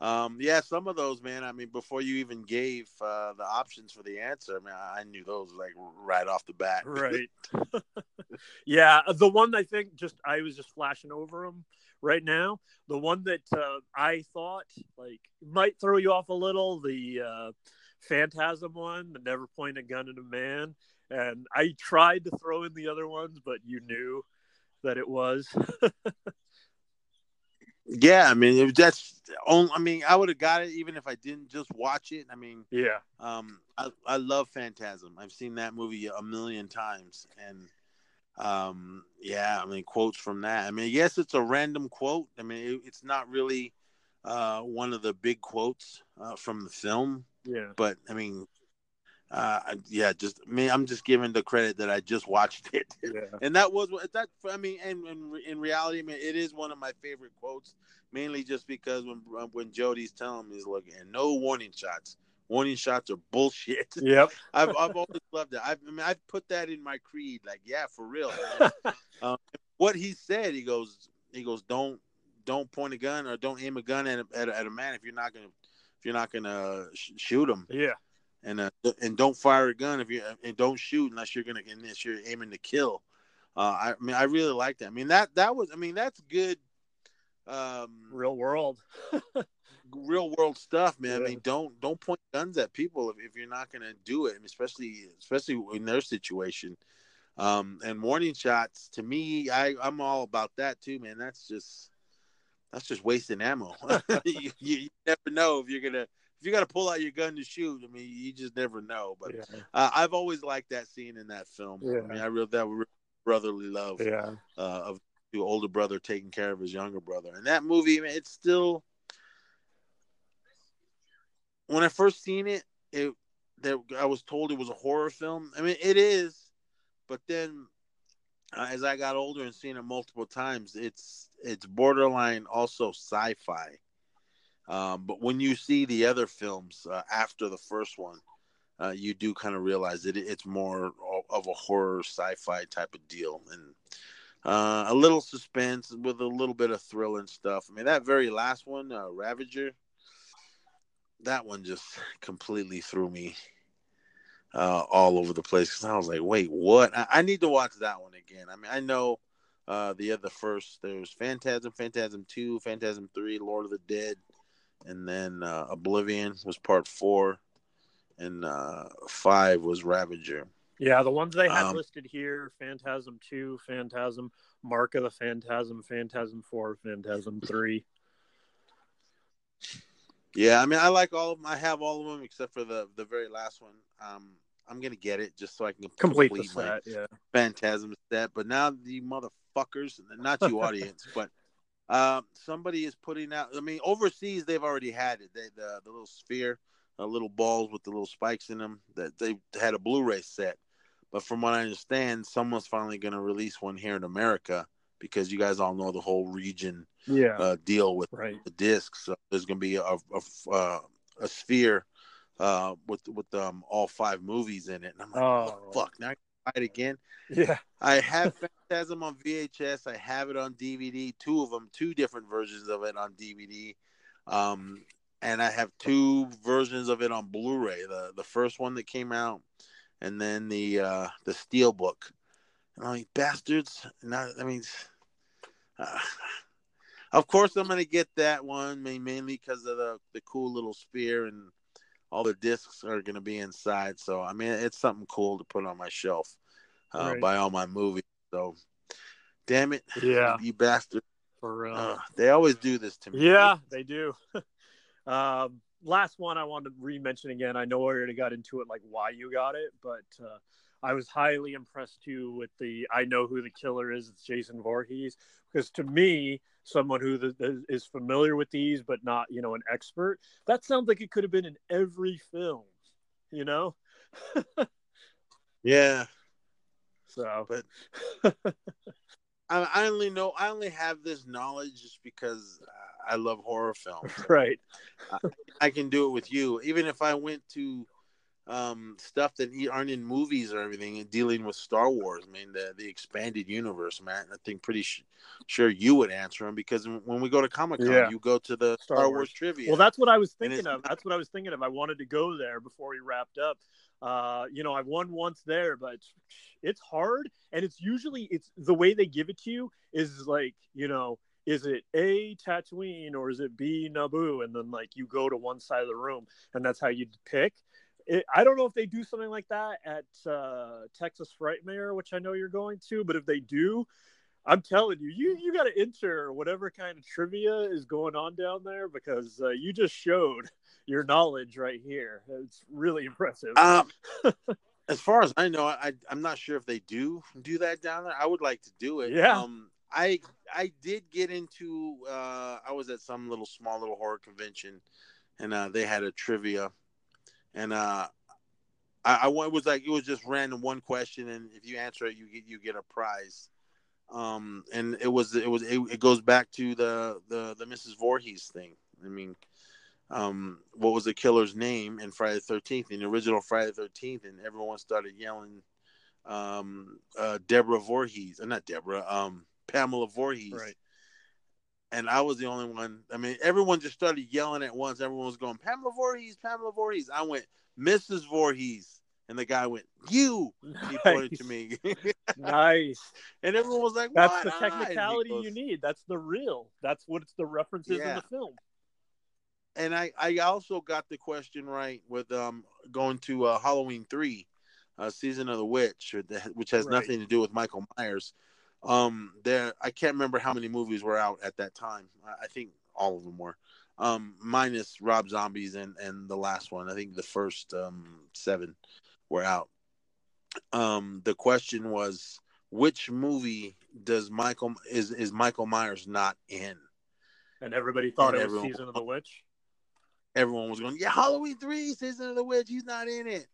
Speaker 2: um, yeah, some of those, man. I mean, before you even gave uh, the options for the answer, I mean, I, knew those like right off the bat.
Speaker 1: Right. yeah, the one I think just I was just flashing over them right now. The one that uh, I thought like might throw you off a little, the uh, Phantasm one, the never point a gun at a man, and I tried to throw in the other ones, but you knew that it was.
Speaker 2: Yeah, I mean, it, that's only. I mean, I would have got it even if I didn't just watch it. I mean,
Speaker 1: yeah.
Speaker 2: um, I I love Phantasm. I've seen that movie a million times, and um, yeah, I mean, quotes from that. I mean, yes, it's a random quote. I mean, it, it's not really uh, one of the big quotes uh, from the film,
Speaker 1: Yeah.
Speaker 2: but I mean, uh, yeah, just I mean, I'm just giving the credit that I just watched it.
Speaker 1: Yeah.
Speaker 2: And that was what that. I mean, and, and in reality, I mean, it is one of my favorite quotes, mainly just because when when Jody's telling me, he's looking, and no warning shots. Warning shots are bullshit.
Speaker 1: Yep.
Speaker 2: I've I've always loved that. I've, I mean, I've put that in my creed. Like, yeah, for real. um, what he said, he goes, he goes, don't don't point a gun or don't aim a gun at a, at a, at a man if you're not gonna if you're not gonna sh- shoot him
Speaker 1: yeah.
Speaker 2: And uh, and don't fire a gun if you and don't shoot unless you're gonna unless you're aiming to kill. Uh, I, mean, I really like that. I mean that that was I mean that's good, um,
Speaker 1: Real world.
Speaker 2: real world stuff, man.
Speaker 1: Yeah.
Speaker 2: I mean don't don't point guns at people if, if you're not gonna do it, especially especially in their situation. Um, and warning shots to me, I I'm all about that too, man. That's just that's just wasting ammo. you, you, you never know if you're gonna if you got to pull out your gun to shoot. I mean, you just never know. But
Speaker 1: Yeah.
Speaker 2: uh, I've always liked that scene in that film.
Speaker 1: Yeah.
Speaker 2: I mean, I really that brotherly love
Speaker 1: Yeah.
Speaker 2: uh, of the older brother taking care of his younger brother. And that movie, it's still when I first seen it, it that I was told it was a horror film. I mean, it is, but then uh, as I got older and seen it multiple times, it's it's borderline also sci-fi. Um, but when you see the other films uh, after the first one, uh, you do kind of realize that it's more of a horror sci-fi type of deal and uh, a little suspense with a little bit of thrill and stuff. I mean, that very last one, uh, Ravager, that one just completely threw me uh, all over the place because I was like, wait, what? I-, I, need to watch that one again. I mean, I know uh, the other first, there's Phantasm, Phantasm 2, Phantasm 3, Lord of the Dead, and then uh, Oblivion was part four, and uh, five was Ravager.
Speaker 1: Yeah, the ones they had um, listed here Phantasm 2, Phantasm, Mark of the Phantasm, Phantasm 4, Phantasm 3.
Speaker 2: Yeah, I mean, I like all of them. I have all of them except for the the very last one. Um, I'm gonna get it just so I can
Speaker 1: complete, complete set. Yeah,
Speaker 2: Phantasm set. But now the motherfuckers, and the not you audience, but um, somebody is putting out. I mean, overseas they've already had it. They the the little sphere, uh, little balls with the little spikes in them. That they had a Blu-ray set. But from what I understand, someone's finally going to release one here in America because you guys all know the whole region
Speaker 1: yeah.
Speaker 2: uh, deal with
Speaker 1: right.
Speaker 2: the discs. So there's going to be a a, uh, a sphere uh, with with um, all five movies in it, and I'm like, oh, oh fuck, now I it again.
Speaker 1: Yeah,
Speaker 2: I have Phantasm on VHS. I have it on DVD. Two of them, two different versions of it on DVD. Um, and I have two versions of it on Blu-ray. The the first one that came out, and then the uh, the Steelbook. And I'm like, bastards! Not, I mean, uh, of course I'm gonna get that one, mainly because of the the cool little sphere and all the discs are gonna be inside. So I mean, it's something cool to put on my shelf. Uh, right. Buy all my movies. So, damn it,
Speaker 1: yeah,
Speaker 2: you, you bastard.
Speaker 1: For real.
Speaker 2: Uh, they always do this to me.
Speaker 1: Yeah, they do. um, last one I wanted to re-mention again. I know I already got into it, like why you got it, but uh, I was highly impressed too with the I know who the killer is. It's Jason Voorhees because to me, someone who the, the, is familiar with these but not you know an expert, that sounds like it could have been in every film. You know.
Speaker 2: yeah.
Speaker 1: So,
Speaker 2: but I, I only know I only have this knowledge just because I love horror films.
Speaker 1: Right.
Speaker 2: I, I, can do it with you. Even if I went to um, stuff that aren't in movies or everything and dealing with Star Wars. I mean, the the expanded universe, Matt. I think pretty sh- sure you would answer them because when we go to Comic Con, yeah. you go to the Star, Star Wars. Wars. trivia.
Speaker 1: Well, that's what I was thinking of. That's what I was thinking of. I wanted to go there before we wrapped up. Uh, you know, I've won once there, but it's hard, and it's usually it's the way they give it to you is like you know is it A Tatooine or is it B Naboo? And then like you go to one side of the room and that's how you pick it, I don't know if they do something like that at uh, Texas Frightmare, which I know you're going to, but if they do, I'm telling you, you you got to enter whatever kind of trivia is going on down there because uh, you just showed your knowledge right here. It's really impressive.
Speaker 2: Um, as far as I know, I I'm not sure if they do do that down there. I would like to do it.
Speaker 1: Yeah.
Speaker 2: Um, I I did get into. Uh, I was at some little small little horror convention, and uh, they had a trivia and uh, I, I was like it was just random one question, and if you answer it, you get you get a prize. Um, and it was it was it, it goes back to the the the Mrs. Voorhees thing. I mean, um, what was the killer's name in Friday the Thirteenth, in the original Friday the Thirteenth, and everyone started yelling, um, uh, Deborah Voorhees, uh, not Deborah, um, Pamela Voorhees,
Speaker 1: right?
Speaker 2: And I was the only one. I mean, everyone just started yelling at once. Everyone was going, Pamela Voorhees, Pamela Voorhees. I went, Mrs. Voorhees. And the guy went, You. Nice. He pointed to me.
Speaker 1: nice.
Speaker 2: And everyone was like,
Speaker 1: That's the technicality goes, you need. That's the real. That's what it's the references yeah. in the film.
Speaker 2: And I, I also got the question right with um going to uh, Halloween 3, uh, Season of the Witch, which has right. nothing to do with Michael Myers. Um, there, I can't remember how many movies were out at that time. I, I think all of them were, um, minus Rob Zombies and and the last one. I think the first um seven were out. Um, the question was, which movie does Michael is is Michael Myers not in?
Speaker 1: And everybody thought
Speaker 2: And
Speaker 1: it was Season of the Witch.
Speaker 2: Everyone was going, yeah, Halloween three, Season of the Witch, he's not in it.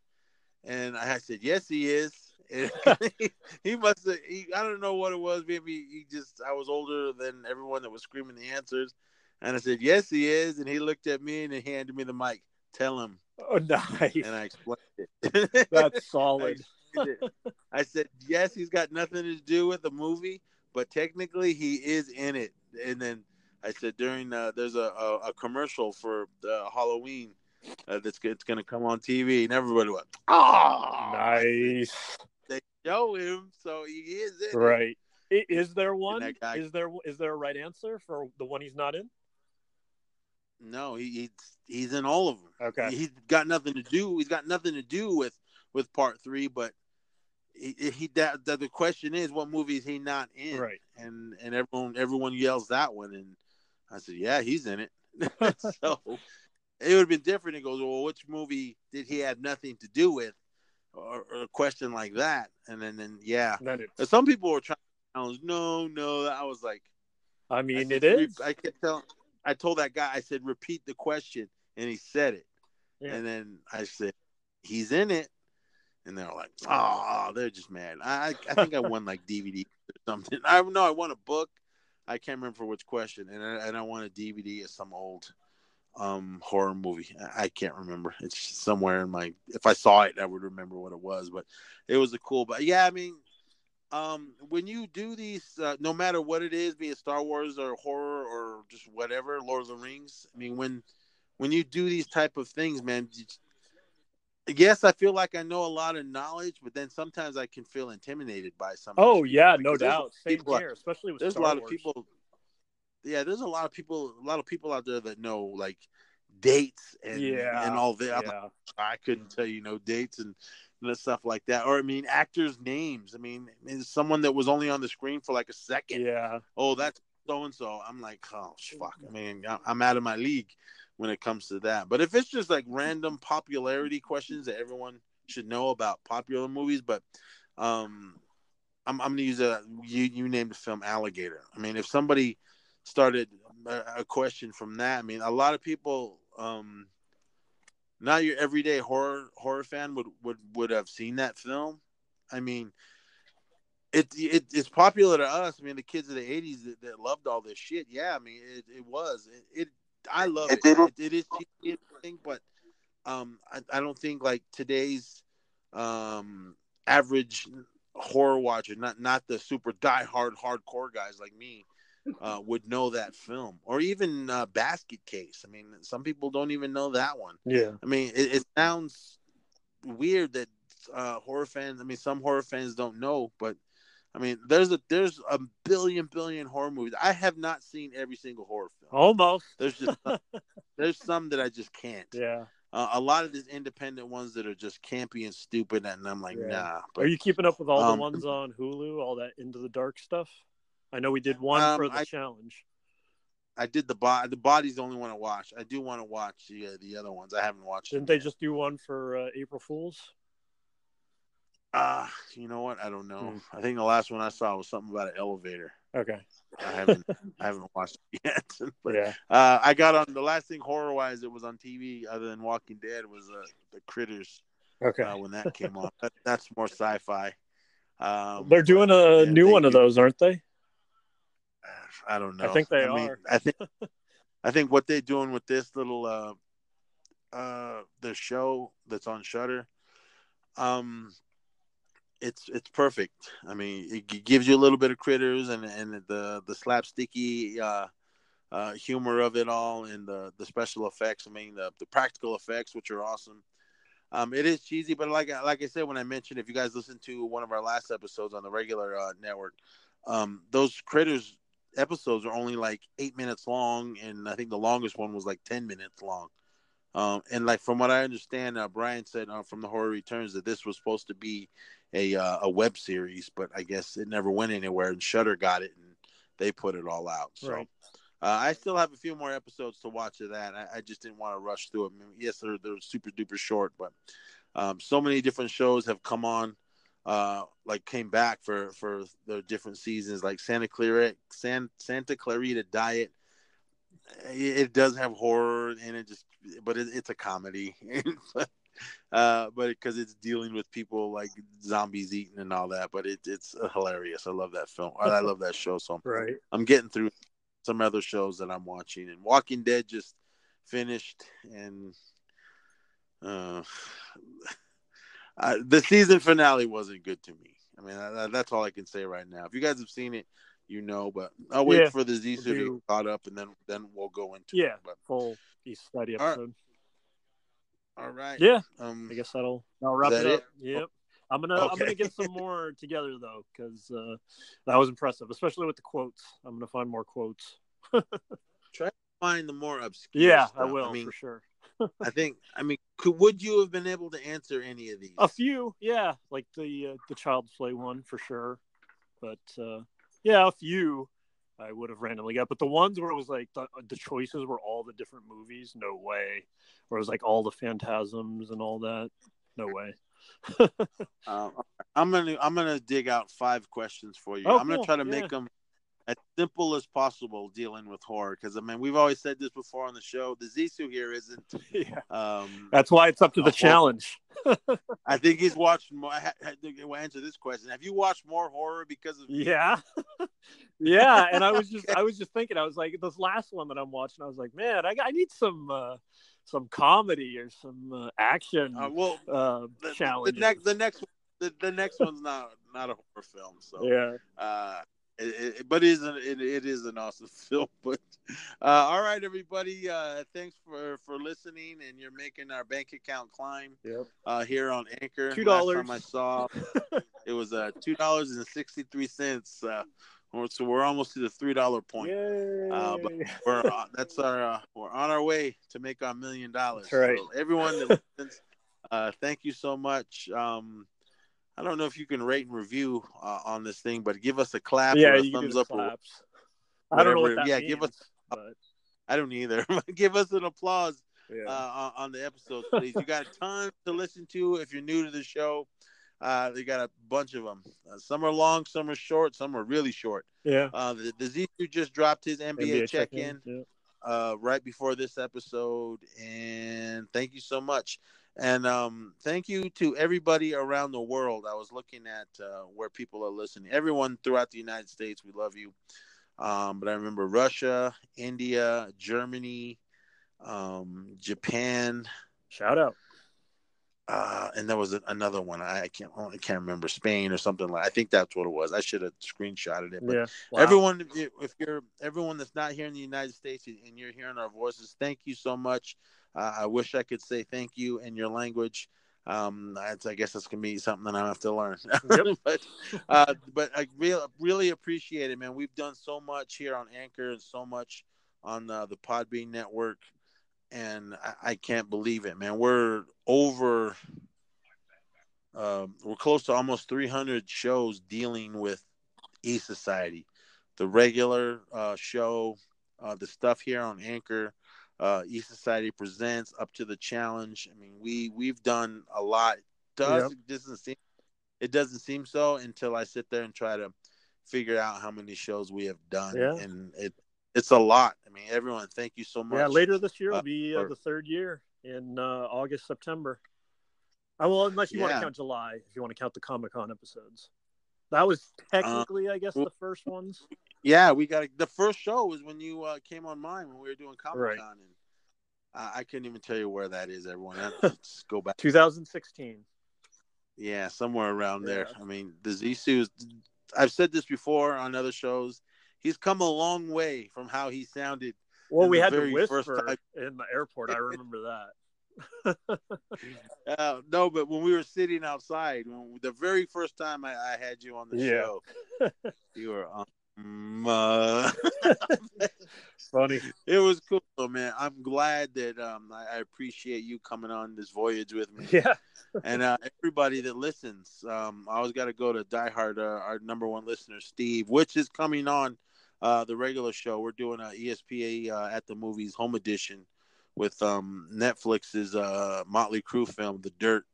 Speaker 2: And I said, yes, he is. He must have. I don't know what it was. Maybe he just. I was older than everyone that was screaming the answers, and I said, yes, he is. And he looked at me and he handed me the mic. Tell him,
Speaker 1: Oh, nice.
Speaker 2: and I explained it.
Speaker 1: That's solid.
Speaker 2: I said, yes, he's got nothing to do with the movie, but technically he is in it. And then I said, during uh, there's a, a, a commercial for uh, Halloween uh, that's it's going to come on TV, and everybody went, oh,
Speaker 1: Nice.
Speaker 2: Show him, so he is in.
Speaker 1: Right. I- Is there one?
Speaker 2: guy-
Speaker 1: Is there is there a right answer for the one he's not in?
Speaker 2: No, he, he's he's in all of them.
Speaker 1: Okay.
Speaker 2: He's got nothing to do. He's got nothing to do with with part three, but he, he that, that the question is, what movie is he not in?
Speaker 1: Right.
Speaker 2: and and everyone everyone yells that one, and I said, yeah, he's in it. so it would have been different. It goes, well, which movie did he have nothing to do with, or, or a question like that, and then then yeah, some people were trying. I was no, no. I was like,
Speaker 1: I
Speaker 2: I
Speaker 1: mean,
Speaker 2: said,
Speaker 1: it
Speaker 2: "Re-
Speaker 1: is.
Speaker 2: I kept telling. I told that guy. I said, repeat the question, and he said it.
Speaker 1: Yeah.
Speaker 2: And then I said, he's in it. And they're like, oh, they're just mad. I I think I won like DVD or something. I know I won a book. I can't remember which question, and I, and I won a DVD of some old um horror movie. I, can't remember. It's somewhere in my. If I saw it, I would remember what it was. But it was a cool. But yeah, I mean, um, when you do these, uh, no matter what it is, be it Star Wars or horror or just whatever, Lord of the Rings. I mean, when when you do these type of things, man. Yes, I feel like I know a lot of knowledge, but then sometimes I can feel intimidated by some.
Speaker 1: Oh yeah, no doubt. Same here, especially with
Speaker 2: There's
Speaker 1: Star
Speaker 2: a lot
Speaker 1: Wars.
Speaker 2: of people. Yeah, there's a lot of people. A lot of people out there that know like dates and
Speaker 1: Yeah,
Speaker 2: and all that. I'm like,
Speaker 1: Yeah.
Speaker 2: I couldn't tell you no dates and, and stuff like that. Or I mean, actors' names. I mean, someone that was only on the screen for like a second.
Speaker 1: Yeah.
Speaker 2: Oh, that's so and so. I'm like, oh fuck. I mean, I- I'm out of my league when it comes to that. But if it's just like random popularity questions that everyone should know about popular movies, but um, I'm, I'm gonna use a you you named the film Alligator. I mean, if somebody started a, question from that, I mean, a lot of people, um, not your everyday horror horror fan would would would have seen that film. I mean, it, it it's popular to us. I mean, the kids of the '80s that, that loved all this shit. Yeah, I mean, it, it was. It, it I love it.
Speaker 3: It
Speaker 2: It, it is cheesy, I think, but um, I, I don't think like today's um average horror watcher, not not the super diehard hardcore guys like me, uh, would know that film or even uh, Basket Case. I mean, some people don't even know that one.
Speaker 1: Yeah.
Speaker 2: I mean, it, it sounds weird that uh, horror fans. I mean, some horror fans don't know, but I mean, there's a there's a billion billion horror movies. I have not seen every single horror film.
Speaker 1: Almost.
Speaker 2: There's just some, there's some that I just can't.
Speaker 1: Yeah.
Speaker 2: Uh, a lot of these independent ones that are just campy and stupid, and I'm like,
Speaker 1: Yeah.
Speaker 2: nah. But
Speaker 1: Are you keeping up with all
Speaker 2: Um,
Speaker 1: the ones on Hulu, all that Into the Dark stuff? I know we did one
Speaker 2: Um,
Speaker 1: for the
Speaker 2: I-
Speaker 1: challenge.
Speaker 2: I did the body. The body's the only one I watch. I do want to watch the uh, the other ones. I haven't watched.
Speaker 1: Didn't they
Speaker 2: yet.
Speaker 1: just do one for uh, April Fools?
Speaker 2: Uh, you know what? I don't know.
Speaker 1: Hmm.
Speaker 2: I think the last one I saw was something about an elevator.
Speaker 1: Okay.
Speaker 2: I haven't I haven't watched it yet. but
Speaker 1: Yeah.
Speaker 2: uh, I got on the last thing horror wise that was on TV other than Walking Dead was uh, the Critters
Speaker 1: Okay.
Speaker 2: uh, when that came on. That, that's more sci-fi. Um,
Speaker 1: They're doing a
Speaker 2: yeah,
Speaker 1: new one of those, aren't they?
Speaker 2: I don't know.
Speaker 1: I think they
Speaker 2: mean,
Speaker 1: are.
Speaker 2: I think I think what they're doing with this little uh uh the show that's on Shudder, um, it's it's perfect. I mean, it g- gives you a little bit of critters and and the the slapsticky uh, uh, humor of it all and the the special effects. I mean, the the practical effects, which are awesome. Um, it is cheesy, but like I- like I said when I mentioned, if you guys listen to one of our last episodes on the regular uh, network, um, those critters episodes are only like eight minutes long, and I think the longest one was like ten minutes long. Um, and like from what I understand, uh, Brian said uh, from the Horror Returns that this was supposed to be a uh, a web series, but I guess it never went anywhere, and Shudder got it, and they put it all out. So
Speaker 1: Right.
Speaker 2: uh, I still have a few more episodes to watch of that. I, I just didn't want to rush through it. I mean, yes, they're they're super duper short, but um, so many different shows have come on uh, like came back for for the different seasons, like Santa Clarita, San, Santa Clarita Diet. It, it does have horror and it just, but it, it's a comedy. uh, but because it's dealing with people like zombies eating and all that, but it, it's hilarious. I love that film. I love that show. So
Speaker 1: right.
Speaker 2: I'm getting through some other shows that I'm watching, and Walking Dead just finished, and uh, I, the season finale wasn't good to me. I mean, I, that's all I can say right now. If you guys have seen it, you know, but I'll wait
Speaker 1: Yeah,
Speaker 2: for the Z to get caught up, and then then we'll go into
Speaker 1: Yeah,
Speaker 2: it. But
Speaker 1: full East Study
Speaker 2: All right.
Speaker 1: episode.
Speaker 2: all right,
Speaker 1: Yeah,
Speaker 2: um,
Speaker 1: I guess that'll that'll wrap
Speaker 2: Is
Speaker 1: it
Speaker 2: that
Speaker 1: up. Yep. I'm gonna I'm gonna get some more together though, because uh, that was impressive, especially with the quotes. I'm gonna find more quotes.
Speaker 2: Try to find the more obscure.
Speaker 1: Yeah,
Speaker 2: stuff.
Speaker 1: I will
Speaker 2: I mean,
Speaker 1: for sure.
Speaker 2: I think. I mean, could would you have been able to answer any of these?
Speaker 1: A few, yeah, like the uh, the child's play one for sure, but uh, yeah, a few I would have randomly got. But the ones where it was like the, the choices were all the different movies, no way. Where it was like all the phantasms and all that, no way.
Speaker 2: Uh, I'm gonna I'm gonna dig out five questions for you.
Speaker 1: Oh,
Speaker 2: I'm gonna
Speaker 1: cool.
Speaker 2: try to
Speaker 1: Yeah.
Speaker 2: make them as simple as possible dealing with horror because I mean we've always said this before on the show. The Zissou here isn't.
Speaker 1: yeah,
Speaker 2: Um,
Speaker 1: that's why it's up to the
Speaker 2: well-
Speaker 1: challenge.
Speaker 2: I think he's watched more. I, I we'll answer this question. Have you watched more horror because of?
Speaker 1: Yeah. yeah. And I was just I was just thinking, I was like, this last one that I'm watching, I was like, man, I, I need some uh some comedy or some uh, action
Speaker 2: Uh, well,
Speaker 1: uh
Speaker 2: the, the next the next the, the next one's not not a horror film. So
Speaker 1: Yeah.
Speaker 2: uh it, it, but it is an it, it is an awesome film but uh all right everybody uh thanks for for listening and you're making our bank account climb
Speaker 1: Yep.
Speaker 2: uh here on anchor
Speaker 1: $2.
Speaker 2: i saw it was uh two dollars and 63 cents uh so we're almost to the three dollar point
Speaker 1: Yay.
Speaker 2: Uh, but- we're uh, that's our uh, we're on our way to make our million dollars
Speaker 1: That's right.
Speaker 2: so everyone that listens uh thank you so much um I don't know if you can rate and review uh, on this thing, but give us a clap
Speaker 1: yeah,
Speaker 2: or a thumbs up. Or,
Speaker 1: claps. I don't know what
Speaker 2: whatever. Yeah,
Speaker 1: means.
Speaker 2: give us-
Speaker 1: but
Speaker 2: I don't either. give us an applause
Speaker 1: yeah.
Speaker 2: uh, on- the episode, please. You got a ton to listen to if you're new to the show. Uh, they got a bunch of them. Uh, some are long, some are short, some are really short.
Speaker 1: yeah.
Speaker 2: Uh, the, the Z2 just dropped his NBA, check in
Speaker 1: Yeah.
Speaker 2: uh, right before this episode, and thank you so much. And um, thank you to everybody around the world. I was looking at uh, where people are listening. Everyone throughout the United States, we love you. Um, but I remember Russia, India, Germany, um, Japan,
Speaker 1: Shout out.
Speaker 2: Uh, and there was another one. I, can't, I can't remember Spain or something like. I think that's what it was. I should have screenshotted it. But
Speaker 1: Yeah. Wow.
Speaker 2: everyone if you- if you're everyone that's not here in the united states and you're hearing our voices thank you so much uh, i wish i could say thank you in your language um I, I guess that's gonna be something that i have to learn
Speaker 1: Yep.
Speaker 2: but uh but i really really appreciate it man we've done so much here on anchor and so much on uh, the podbean network and I, I can't believe it man we're over um, we're close to almost 300 shows dealing with E Society, the regular uh, show, uh, the stuff here on Anchor, uh, E Society presents up to the challenge. I mean, we we've done a lot. To us,
Speaker 1: Yep.
Speaker 2: it doesn't seem it doesn't seem so until I sit there and try to figure out how many shows we have done,
Speaker 1: Yeah.
Speaker 2: and it it's a lot. I mean, everyone, thank you so much.
Speaker 1: Yeah, later this year will
Speaker 2: uh,
Speaker 1: be uh, the third year in uh, August, September. Uh, well, unless you want to count July, if you want to count the Comic Con episodes. That was technically, I guess,
Speaker 2: well-
Speaker 1: the first ones.
Speaker 2: Yeah, we got the first show was when you uh, came on mine when we were doing Comic Con,
Speaker 1: Right.
Speaker 2: and uh, I couldn't even tell you where that is. Everyone, let's go back.
Speaker 1: 2016.
Speaker 2: Yeah, somewhere around there. I mean, the Zissou. I've said this before on other shows. He's come a long way from how he sounded.
Speaker 1: Well, we had to
Speaker 2: first
Speaker 1: whisper
Speaker 2: time-
Speaker 1: in the airport. I remember that.
Speaker 2: Uh, no, but when we were sitting outside, when, the very first time I, I had you on the
Speaker 1: Yeah.
Speaker 2: show, you were um, uh,
Speaker 1: Funny.
Speaker 2: it was cool, man. I'm glad that um, I, I appreciate you coming on this voyage with me.
Speaker 1: Yeah.
Speaker 2: and uh, everybody that listens. Um, I always got to go to Die Hard, uh, our number one listener, Steve, which is coming on uh, the regular show. We're doing a ESPA uh, at the movies home edition with um, Netflix's uh, Motley Crue film, The Dirt.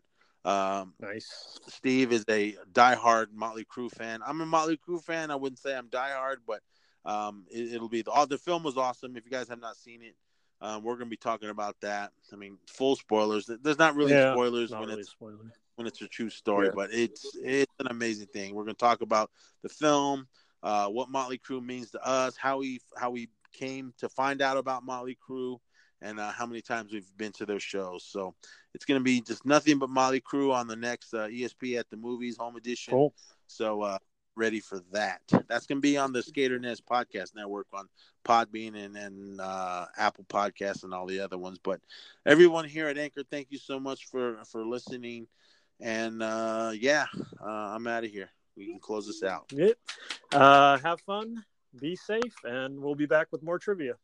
Speaker 2: Um,
Speaker 1: nice.
Speaker 2: Steve is a diehard Motley Crue fan. I'm a Motley Crue fan. I wouldn't say I'm diehard, but um, it, will be the, oh, the film was awesome. If you guys have not seen it, um, we're going to be talking about that. I mean, full spoilers. There's not really yeah, spoilers
Speaker 1: not
Speaker 2: when
Speaker 1: really
Speaker 2: it's
Speaker 1: spoiler.
Speaker 2: when it's a true story, yeah. but it's it's an amazing thing. We're going to talk about the film, uh, what Motley Crue means to us, how we how we came to find out about Motley Crue, and uh, how many times we've been to their shows. So it's going to be just nothing but Motley Crue on the next uh, ESP at the movies home edition.
Speaker 1: Cool.
Speaker 2: So uh, ready for that. That's going to be on the Skater Nest podcast network on Podbean and, and uh, Apple Podcasts and all the other ones. But everyone here at Anchor, thank you so much for for listening. And uh, yeah, uh, I'm out of here. We can close this out.
Speaker 1: Yep. Uh, have fun, be safe, and we'll be back with more trivia.